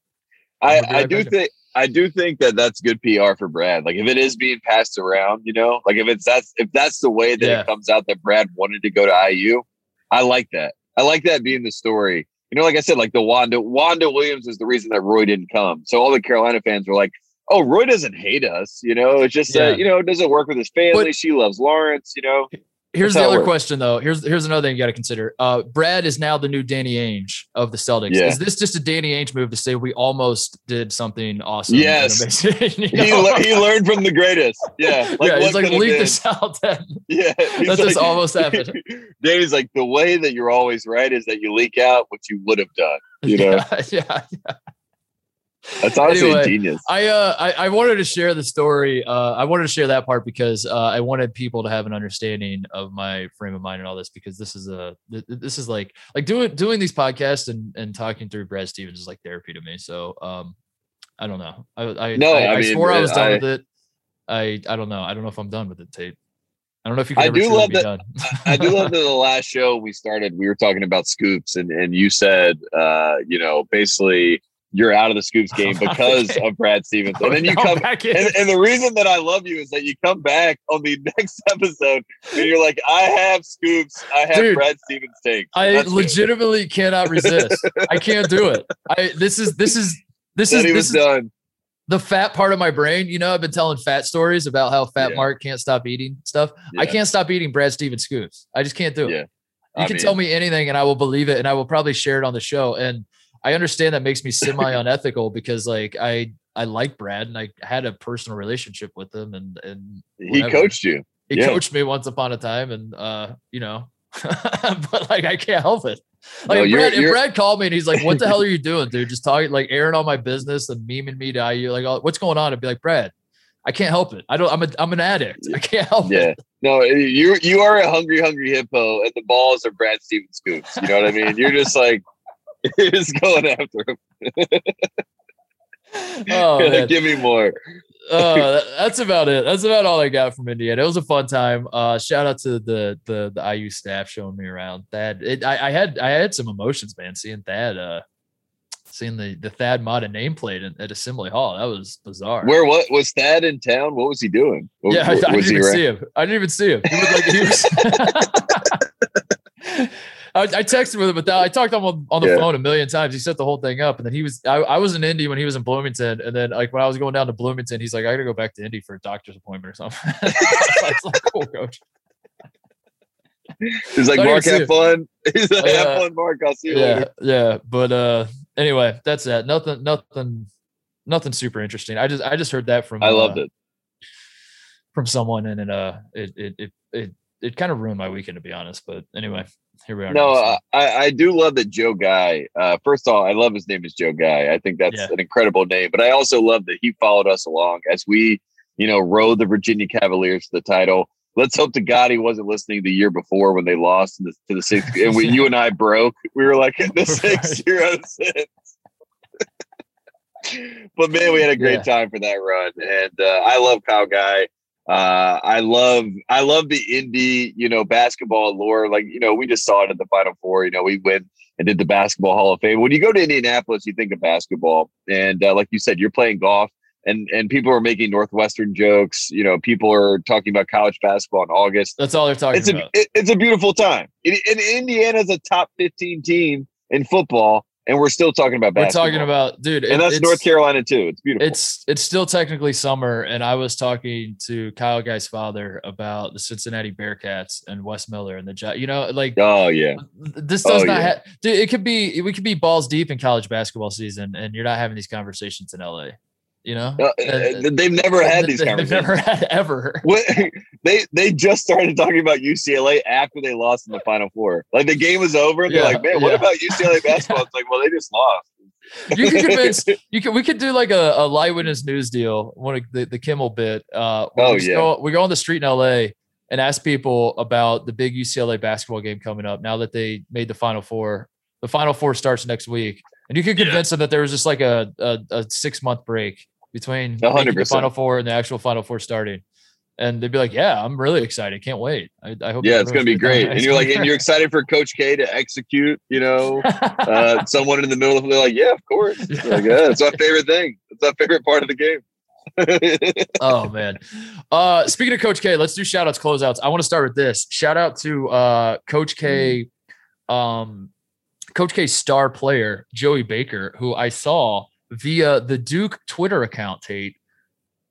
I right I do think. I do think that that's good PR for Brad. Like if it is being passed around, you know, like if it's that's if that's the way that yeah. it comes out that Brad wanted to go to IU, I like that. I like that being the story. You know, like I said, like the Wanda Wanda Williams is the reason that Roy didn't come. So all the Carolina fans were like, oh, Roy doesn't hate us. You know, it's just yeah. that, you know, it doesn't work with his family. But, she loves Lawrence, you know. Here's the other question, though. Here's here's another thing you got to consider. Uh, Brad is now the new Danny Ainge of the Celtics. Yeah. Is this just a Danny Ainge move to say we almost did something awesome? Yes, you know? he, le- he learned from the greatest. Yeah, like, yeah. He's like leak this out. Then. Yeah, that like, just almost happened. Danny's like the way that you're always right is that you leak out what you would have done. You know? yeah, yeah. yeah. That's honestly anyway, genius. I uh I, I wanted to share the story. Uh I wanted to share that part because uh I wanted people to have an understanding of my frame of mind and all this because this is a this is like like doing doing these podcasts and and talking through Brad Stevens is like therapy to me. So um I don't know. I I no, I, I, I swore I was done with it. I I don't know. I don't know if I'm done with it, Tate. I don't know if you. I do love that. I do love that. The last show we started, we were talking about scoops, and and you said, uh, you know, basically you're out of the scoops game because of Brad Stevens. And then you come back and, and, the reason that I love you is that you come back on the next episode and you're like, I have scoops. I have Dude, Brad Stevens take. I legitimately it. cannot resist. I can't do it. I this is this is this is this is done. The fat part of my brain, you know, I've been telling fat stories about how Fat yeah. Mark can't stop eating stuff. Yeah. I can't stop eating Brad Stevens scoops. I just can't do it. Yeah. You I can mean, tell me anything and I will believe it and I will probably share it on the show. And I understand that makes me semi unethical because like I I like Brad and I had a personal relationship with him and and whatever. he coached you. He yeah. coached me once upon a time and uh you know but like I can't help it. Like no, if, Brad, if Brad called me and he's like, "What the hell are you doing, dude? Just talking like airing all my business and memeing me to you like, what's going on?" I'd be like, "Brad, I can't help it. I don't. I'm a. I'm an addict. I can't help yeah. it." No, you you are a hungry, hungry hippo, and the balls are Brad Stevens scoops. You know what I mean? You're just like is going after him. oh, give me more. uh, that's about it. That's about all I got from Indiana. It was a fun time. Uh, shout out to the the the IU staff showing me around. Thad, it, I, I had I had some emotions, man. Seeing Thad, uh, seeing the the Thad Matta nameplate at, at Assembly Hall. That was bizarre. Where what was Thad in town? What was he doing? What, yeah, what, I, I didn't even see him. I didn't even see him. He was like he was. I, I, texted with him, but I talked to him on, on the yeah. phone a million times. He set the whole thing up, and then he was. I, I, was in Indy when he was in Bloomington, and then like when I was going down to Bloomington, he's like, "I got to go back to Indy for a doctor's appointment or something." I was like, "Cool, coach." He's like, "Mark, have fun." He's like, "Have fun, Mark. I'll see you yeah, later." Yeah, but uh, anyway, that's that. Nothing, nothing, nothing super interesting. I just, I just heard that from. I loved uh, it from someone, and it, uh, it, it, it, it, it kind of ruined my weekend to be honest. But anyway, here we are. No, uh, I, I do love that Joe Guy. Uh, first of all, I love his name is Joe Guy. I think that's yeah. an incredible name. But I also love that he followed us along as we, you know, rode the Virginia Cavaliers to the title. Let's hope to God he wasn't listening the year before when they lost to the, to the sixth. and when you and I broke. We were like the six of six. but man, we had a great yeah. time for that run, and uh, I love Kyle Guy. Uh, I love I love the Indy, you know, basketball lore. Like, you know, we just saw it at the Final Four. You know, we went and did the Basketball Hall of Fame. When you go to Indianapolis, you think of basketball, and uh, like you said, you're playing golf, and and people are making Northwestern jokes. You know, people are talking about college basketball in August. That's all they're talking it's about. A, it, it's a beautiful time. And Indiana's a top 15 team in football and we're still talking about basketball. We're talking about, dude, and that's North Carolina too. It's beautiful. It's it's still technically summer, and I was talking to Kyle Guy's father about the Cincinnati Bearcats and Wes Miller and the you know, like oh yeah, this does oh, not yeah. have. Dude, it could be we could be balls deep in college basketball season, and you're not having these conversations in LA. You know, uh, uh, they've never had these conversations. They've never had ever. What, they they just started talking about UCLA after they lost in the Final Four. Like the game was over, and yeah, they're like, "Man, what about UCLA basketball?" It's like, well, they just lost. you could convince you could we could do like a, a live witness news deal one of the, the kimmel bit uh oh we yeah go, we go on the street in la and ask people about the big ucla basketball game coming up now that they made the final four the final four starts next week and you could convince yeah. them that there was just like a, a, a six month break between the Final Four and the actual Final Four starting. And they'd be like, "Yeah, I'm really excited. Can't wait. I, I hope." Yeah, it's going to be great. And you're like, and you're excited for Coach K to execute. You know, uh, someone in the middle of they're like, "Yeah, of course." Yeah. Like, yeah, it's my favorite thing. It's my favorite part of the game. oh man. Uh speaking of Coach K, let's do shout outs, closeouts. I want to start with this. Shout out to uh Coach K, um Coach K star player, Joey Baker, who I saw via the Duke Twitter account, Tate,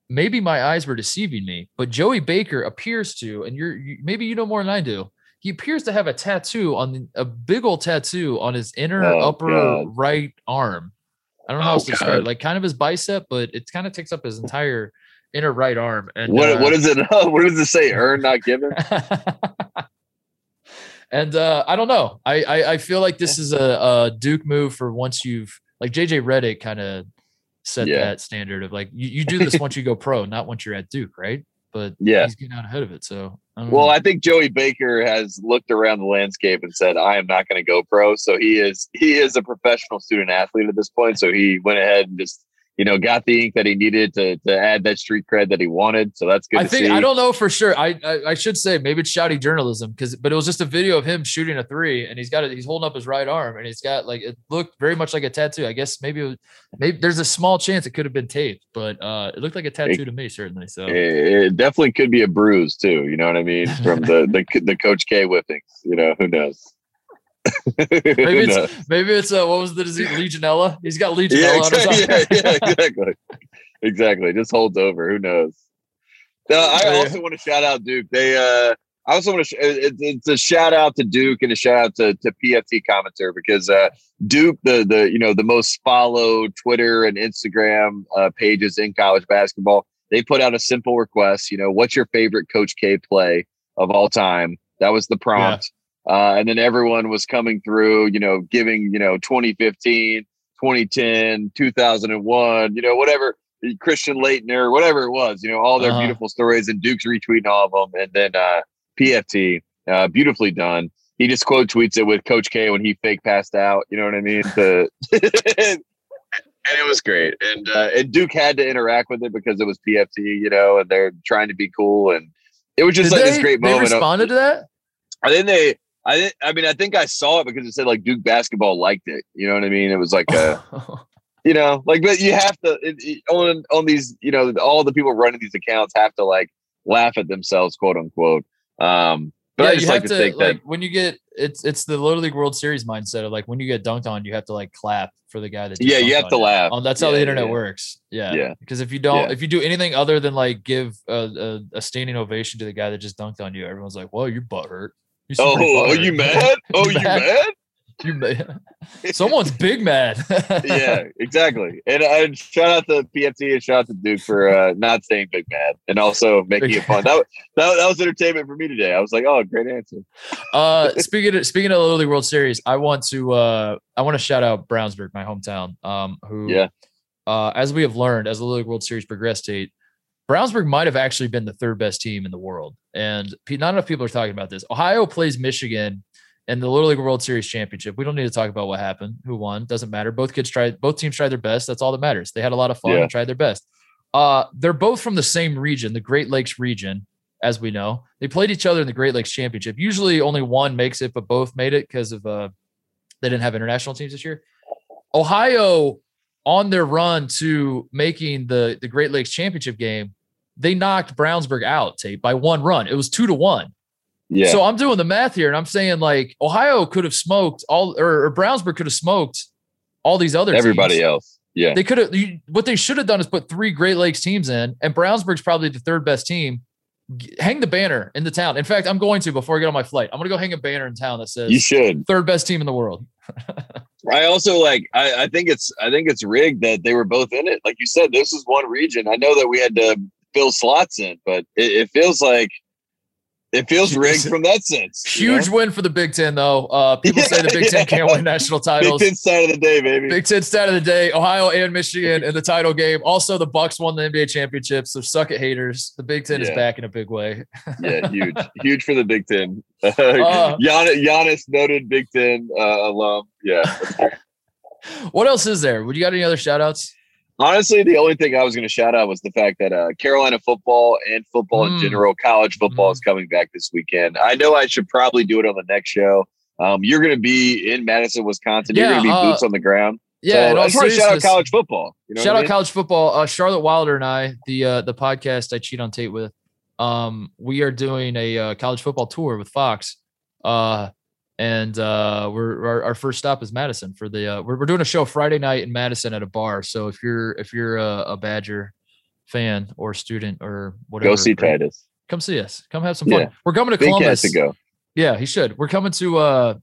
maybe my eyes were deceiving me, but Joey Baker appears to, and you're you, maybe you know more than I do. He appears to have a tattoo on the, a big old tattoo on his inner oh, upper God. right arm. I don't know oh, how to describe it, like kind of his bicep, but it kind of takes up his entire inner right arm. And what uh, what is it? what does it say? Earn, not given. and uh, I don't know. I, I, I feel like this is a, a Duke move for once you've like JJ Redick kind of set yeah. that standard of like you, you do this once you go pro, not once you're at Duke, right? But yeah, he's getting out ahead of it. So I well, know. I think Joey Baker has looked around the landscape and said, "I am not going to go pro." So he is he is a professional student athlete at this point. So he went ahead and just you know, got the ink that he needed to to add that street cred that he wanted. So that's good. I think see. I don't know for sure. I I, I should say maybe it's shouty journalism because but it was just a video of him shooting a three and he's got it. He's holding up his right arm and he's got like it looked very much like a tattoo. I guess maybe was, maybe there's a small chance it could have been taped, but uh, it looked like a tattoo it, to me certainly. So it definitely could be a bruise too. You know what I mean from the the the Coach K whippings. You know who knows maybe it's maybe it's uh, what was the disease Legionella? He's got Legionella. Yeah, exactly. Yeah, yeah, exactly. exactly. Just holds over. Who knows? I also want to shout out Duke. They uh I also want to. Sh- it, it's a shout out to Duke and a shout out to, to PFT commenter because uh, Duke, the the you know the most followed Twitter and Instagram uh, pages in college basketball, they put out a simple request. You know, what's your favorite Coach K play of all time? That was the prompt. Uh, and then everyone was coming through, you know, giving, you know, 2015, 2010, 2001, you know, whatever, Christian Laettner, whatever it was, you know, all their uh-huh. beautiful stories and Duke's retweeting all of them. And then uh, PFT, uh, beautifully done. He just quote tweets it with Coach K when he fake passed out. You know what I mean? The, and it was great. And uh, and Duke had to interact with it because it was PFT, you know, and they're trying to be cool. And it was just Did like they, this great moment. They responded of, to that. I think they I I mean I think I saw it because it said like Duke basketball liked it. You know what I mean? It was like a you know like but you have to it, it, on on these you know all the people running these accounts have to like laugh at themselves quote unquote. Um, but yeah, I just you like have to, to think like that when you get it's it's the Little League World Series mindset of like when you get dunked on, you have to like clap for the guy that yeah you have to laugh. Oh, that's how the internet yeah. works. Yeah, yeah. Because if you don't, yeah. if you do anything other than like give a, a, a standing ovation to the guy that just dunked on you, everyone's like, "Well, your butt hurt." Oh, are you mad? Oh, you mad? You mad? Someone's big mad. yeah, exactly. And, and shout out to PFT and shout out to Duke for uh, not saying big mad and also making it fun. That, that that was entertainment for me today. I was like, oh, great answer. uh, speaking of speaking of the Little League World Series, I want to uh, I want to shout out Brownsburg, my hometown. Um, who yeah. Uh, as we have learned, as the Little League World Series progressed, Tate, Brownsburg might have actually been the third best team in the world. And not enough people are talking about this. Ohio plays Michigan in the Little League World Series championship. We don't need to talk about what happened, who won, doesn't matter. Both kids tried, both teams tried their best. That's all that matters. They had a lot of fun yeah. and tried their best. Uh, they're both from the same region, the Great Lakes region, as we know. They played each other in the Great Lakes Championship. Usually only one makes it, but both made it because of uh they didn't have international teams this year. Ohio on their run to making the the Great Lakes Championship game they knocked Brownsburg out Tate by one run. It was two to one. Yeah. So I'm doing the math here and I'm saying like Ohio could have smoked all or, or Brownsburg could have smoked all these other everybody teams. else. Yeah. They could have what they should have done is put three Great Lakes teams in and Brownsburg's probably the third best team. Hang the banner in the town. In fact, I'm going to before I get on my flight. I'm going to go hang a banner in town that says You should. Third best team in the world. I also like I, I think it's I think it's rigged that they were both in it. Like you said, this is one region. I know that we had to fill slots in, but it, it feels like it feels rigged from that sense. Huge know? win for the Big Ten, though. Uh, people yeah, say the Big yeah. Ten can't win national titles. Big Ten stat of the day, baby. Big Ten stat of the day: Ohio and Michigan in the title game. Also, the Bucks won the NBA championship. So suck it, haters. The Big Ten yeah. is back in a big way. yeah, huge, huge for the Big Ten. Uh, Giannis, Giannis, noted Big Ten uh, alum. Yeah. what else is there? Would you got any other shout outs? Honestly, the only thing I was going to shout out was the fact that uh, Carolina football and football mm. in general, college football mm. is coming back this weekend. I know I should probably do it on the next show. Um, you're going to be in Madison, Wisconsin. Yeah, you're going to be uh, boots on the ground. Yeah, so I just want to shout out college football. You know shout out I mean? college football. Uh, Charlotte Wilder and I, the uh, the podcast I cheat on Tate with, um, we are doing a uh, college football tour with Fox. Uh, and uh, we're our, our, first stop is Madison for the uh, we're, we're doing a show Friday night in Madison at a bar. So if you're if you're a, a Badger fan or student or whatever, go see Titus. Come see us. Come have some fun. Yeah. We're coming to Columbus. To go. Yeah, he should. We're coming to uh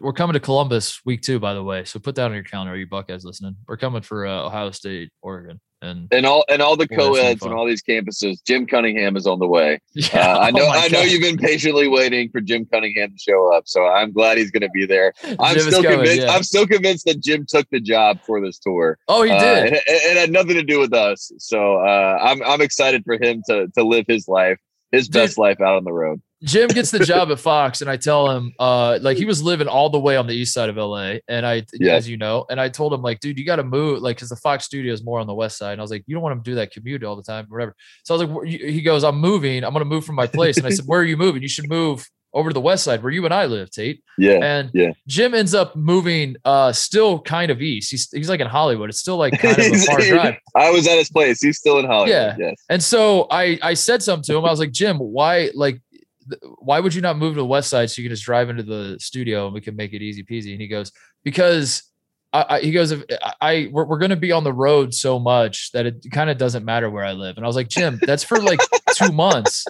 we're coming to Columbus week two, by the way. So put that on your calendar, Are you Buckeyes listening. We're coming for uh, Ohio State, Oregon, and and all and all the co-eds and all these campuses. Jim Cunningham is on the way. Yeah, uh, I know. Oh I know you've been patiently waiting for Jim Cunningham to show up, so I'm glad he's going to be there. I'm Jim still convinced. Yeah. I'm still convinced that Jim took the job for this tour. Oh, he uh, did. Uh, it, it, had nothing to do with us. So uh, I'm I'm excited for him to to live his life, his Dude, best life out on the road. Jim gets the job at Fox, and I tell him, uh, like he was living all the way on the east side of LA, and I, yeah. as you know, and I told him like, dude, you got to move, like, because the Fox studio is more on the west side, and I was like, you don't want him to do that commute all the time, whatever. So I was like, he goes, I'm moving, I'm gonna move from my place, and I said, where are you moving? You should move over to the west side where you and I live, Tate. Yeah. And yeah. Jim ends up moving uh still kind of east. He's he's like in Hollywood. It's still like kind of a far drive. I was at his place. He's still in Hollywood. Yeah. Yes. And so I I said something to him. I was like, Jim, why like why would you not move to the west side so you can just drive into the studio and we can make it easy peasy? And he goes, because I, I, he goes, if I, we're, we're going to be on the road so much that it kind of doesn't matter where I live. And I was like, Jim, that's for like two months.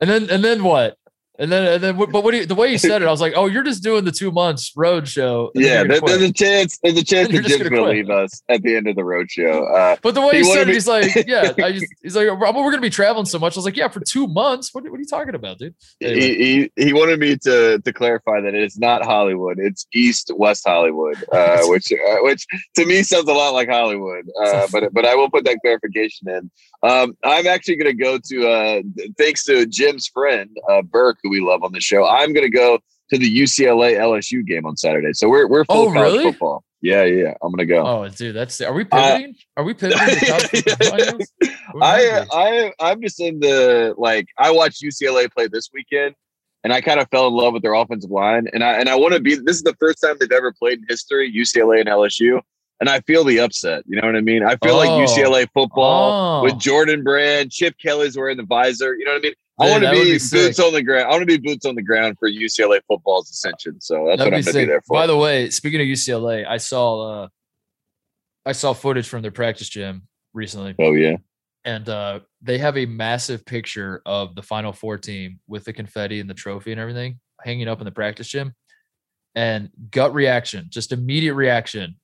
And then, and then what? And then, and then, but what you, the way you said it, I was like, "Oh, you're just doing the two months road show." Yeah, there, there's a chance. There's a chance that Jim's going to leave us at the end of the road show. Uh, but the way he, he said it, he's like, "Yeah, I just," he's like, "We're going to be traveling so much." I was like, "Yeah, for two months. What, what are you talking about, dude?" Anyway. He, he, he wanted me to to clarify that it's not Hollywood; it's East West Hollywood, uh, which uh, which to me sounds a lot like Hollywood. Uh, but but I will put that clarification in. Um, I'm actually going to go to uh, thanks to Jim's friend uh, Burke, who we love on the show. I'm going to go to the UCLA LSU game on Saturday. So we're we're full oh, college really? football. Yeah, yeah, I'm gonna go. Oh, dude, that's are we pivoting? Uh, are we pivoting? I I I'm just in the like I watched UCLA play this weekend, and I kind of fell in love with their offensive line, and I and I want to be. This is the first time they've ever played in history, UCLA and LSU, and I feel the upset. You know what I mean? I feel oh. like UCLA football oh. with Jordan Brand, Chip Kelly's wearing the visor. You know what I mean? I want to be, be boots on the ground. I want to be boots on the ground for UCLA football's ascension. So that's That'd what I'm going to be there for. By the way, speaking of UCLA, I saw uh, I saw footage from their practice gym recently. Oh yeah, and uh, they have a massive picture of the Final Four team with the confetti and the trophy and everything hanging up in the practice gym. And gut reaction, just immediate reaction,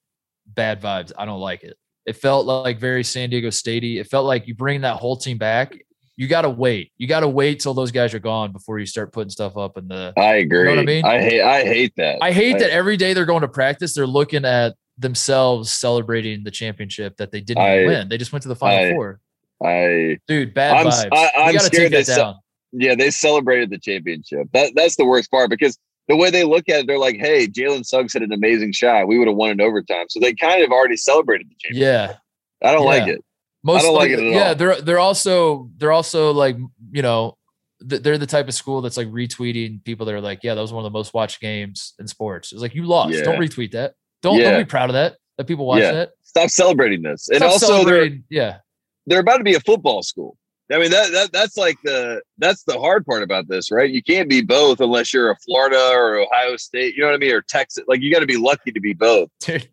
bad vibes. I don't like it. It felt like very San Diego Statey. It felt like you bring that whole team back you got to wait. You got to wait till those guys are gone before you start putting stuff up in the. I agree. You know what I mean? I hate. I hate that. I hate I, that every day they're going to practice, they're looking at themselves celebrating the championship that they didn't I, win. They just went to the final I, four. I dude, bad I'm, vibes. I, am scared take that down. yeah, they celebrated the championship. That that's the worst part because the way they look at it, they're like, "Hey, Jalen Suggs had an amazing shot. We would have won in overtime." So they kind of already celebrated the championship. Yeah, I don't yeah. like it. Most I don't like, like it yeah, all. they're they're also they're also like you know they're the type of school that's like retweeting people that are like, yeah, that was one of the most watched games in sports. It's like you lost. Yeah. Don't retweet that. Don't yeah. don't be proud of that. That people watch yeah. that. Stop celebrating this. Stop and also, they're yeah, they're about to be a football school. I mean that, that that's like the that's the hard part about this, right? You can't be both unless you're a Florida or Ohio State, you know what I mean, or Texas. Like you got to be lucky to be both. Dude,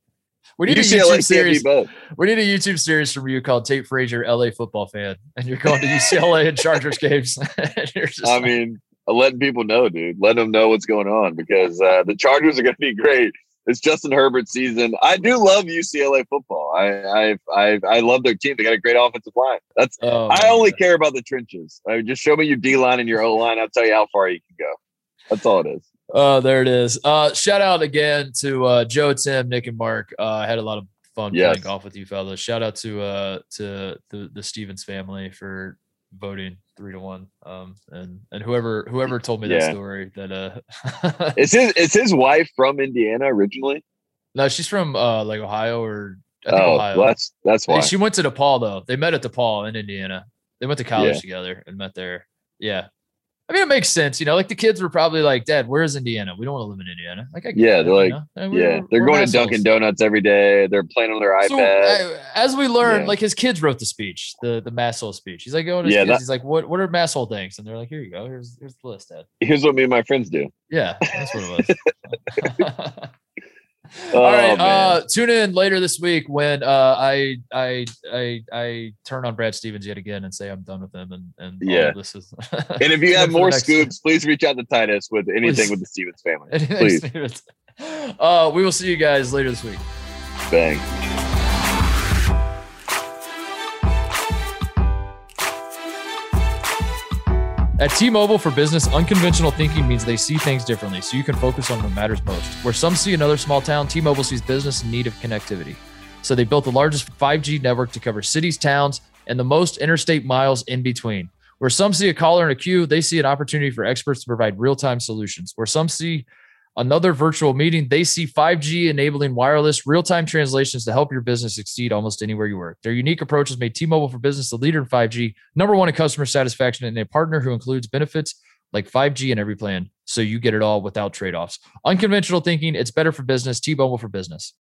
we need UCLA a YouTube series. We need a YouTube series from you called Tate Frazier, LA football fan, and you're going to UCLA and Chargers games. I like, mean, letting people know, dude. Letting them know what's going on because uh, the Chargers are going to be great. It's Justin Herbert's season. I do love UCLA football. I I I, I love their team. They got a great offensive line. That's oh, I only God. care about the trenches. I mean, just show me your D line and your O line. I'll tell you how far you can go. That's all it is. Oh, there it is. Uh, shout out again to uh, Joe, Tim, Nick, and Mark. Uh, I had a lot of fun yes. playing golf with you fellas. Shout out to uh, to the, the Stevens family for voting three to one. Um, and and whoever whoever told me yeah. that story that uh, is his is his wife from Indiana originally? No, she's from uh like Ohio or oh, Ohio. That's that's why she went to DePauw though. They met at DePauw in Indiana. They went to college yeah. together and met there. Yeah, I mean, it makes sense, you know. Like the kids were probably like, "Dad, where's Indiana? We don't want to live in Indiana." Like, yeah, they're like, yeah, they're going to Dunkin' Donuts every day. They're playing on their so, iPad. as we learn, yeah. like his kids wrote the speech, the the Masshole speech. He's like, going, to yeah, that, he's like, what what are Masshole things? And they're like, here you go. Here's here's the list, Dad. Here's what me and my friends do. Yeah, that's what it was. Oh, All right, uh, tune in later this week when uh, I I I I turn on Brad Stevens yet again and say I'm done with him and and yeah, this is. and if you have more scoops, please reach out to Titus with anything please. with the Stevens family. Please. Stevens. Uh, we will see you guys later this week. Bang. At T-Mobile for Business, unconventional thinking means they see things differently, so you can focus on what matters most. Where some see another small town, T-Mobile sees business in need of connectivity. So they built the largest 5G network to cover cities, towns, and the most interstate miles in between. Where some see a caller in a queue, they see an opportunity for experts to provide real-time solutions. Where some see another virtual meeting. They see 5G enabling wireless real time translations to help your business succeed almost anywhere you work. Their unique approach has made T Mobile for Business the leader in 5G, number one in customer satisfaction, and a partner who includes benefits like 5G in every plan. So you get it all without trade offs. Unconventional thinking, it's better for business. T Mobile for Business.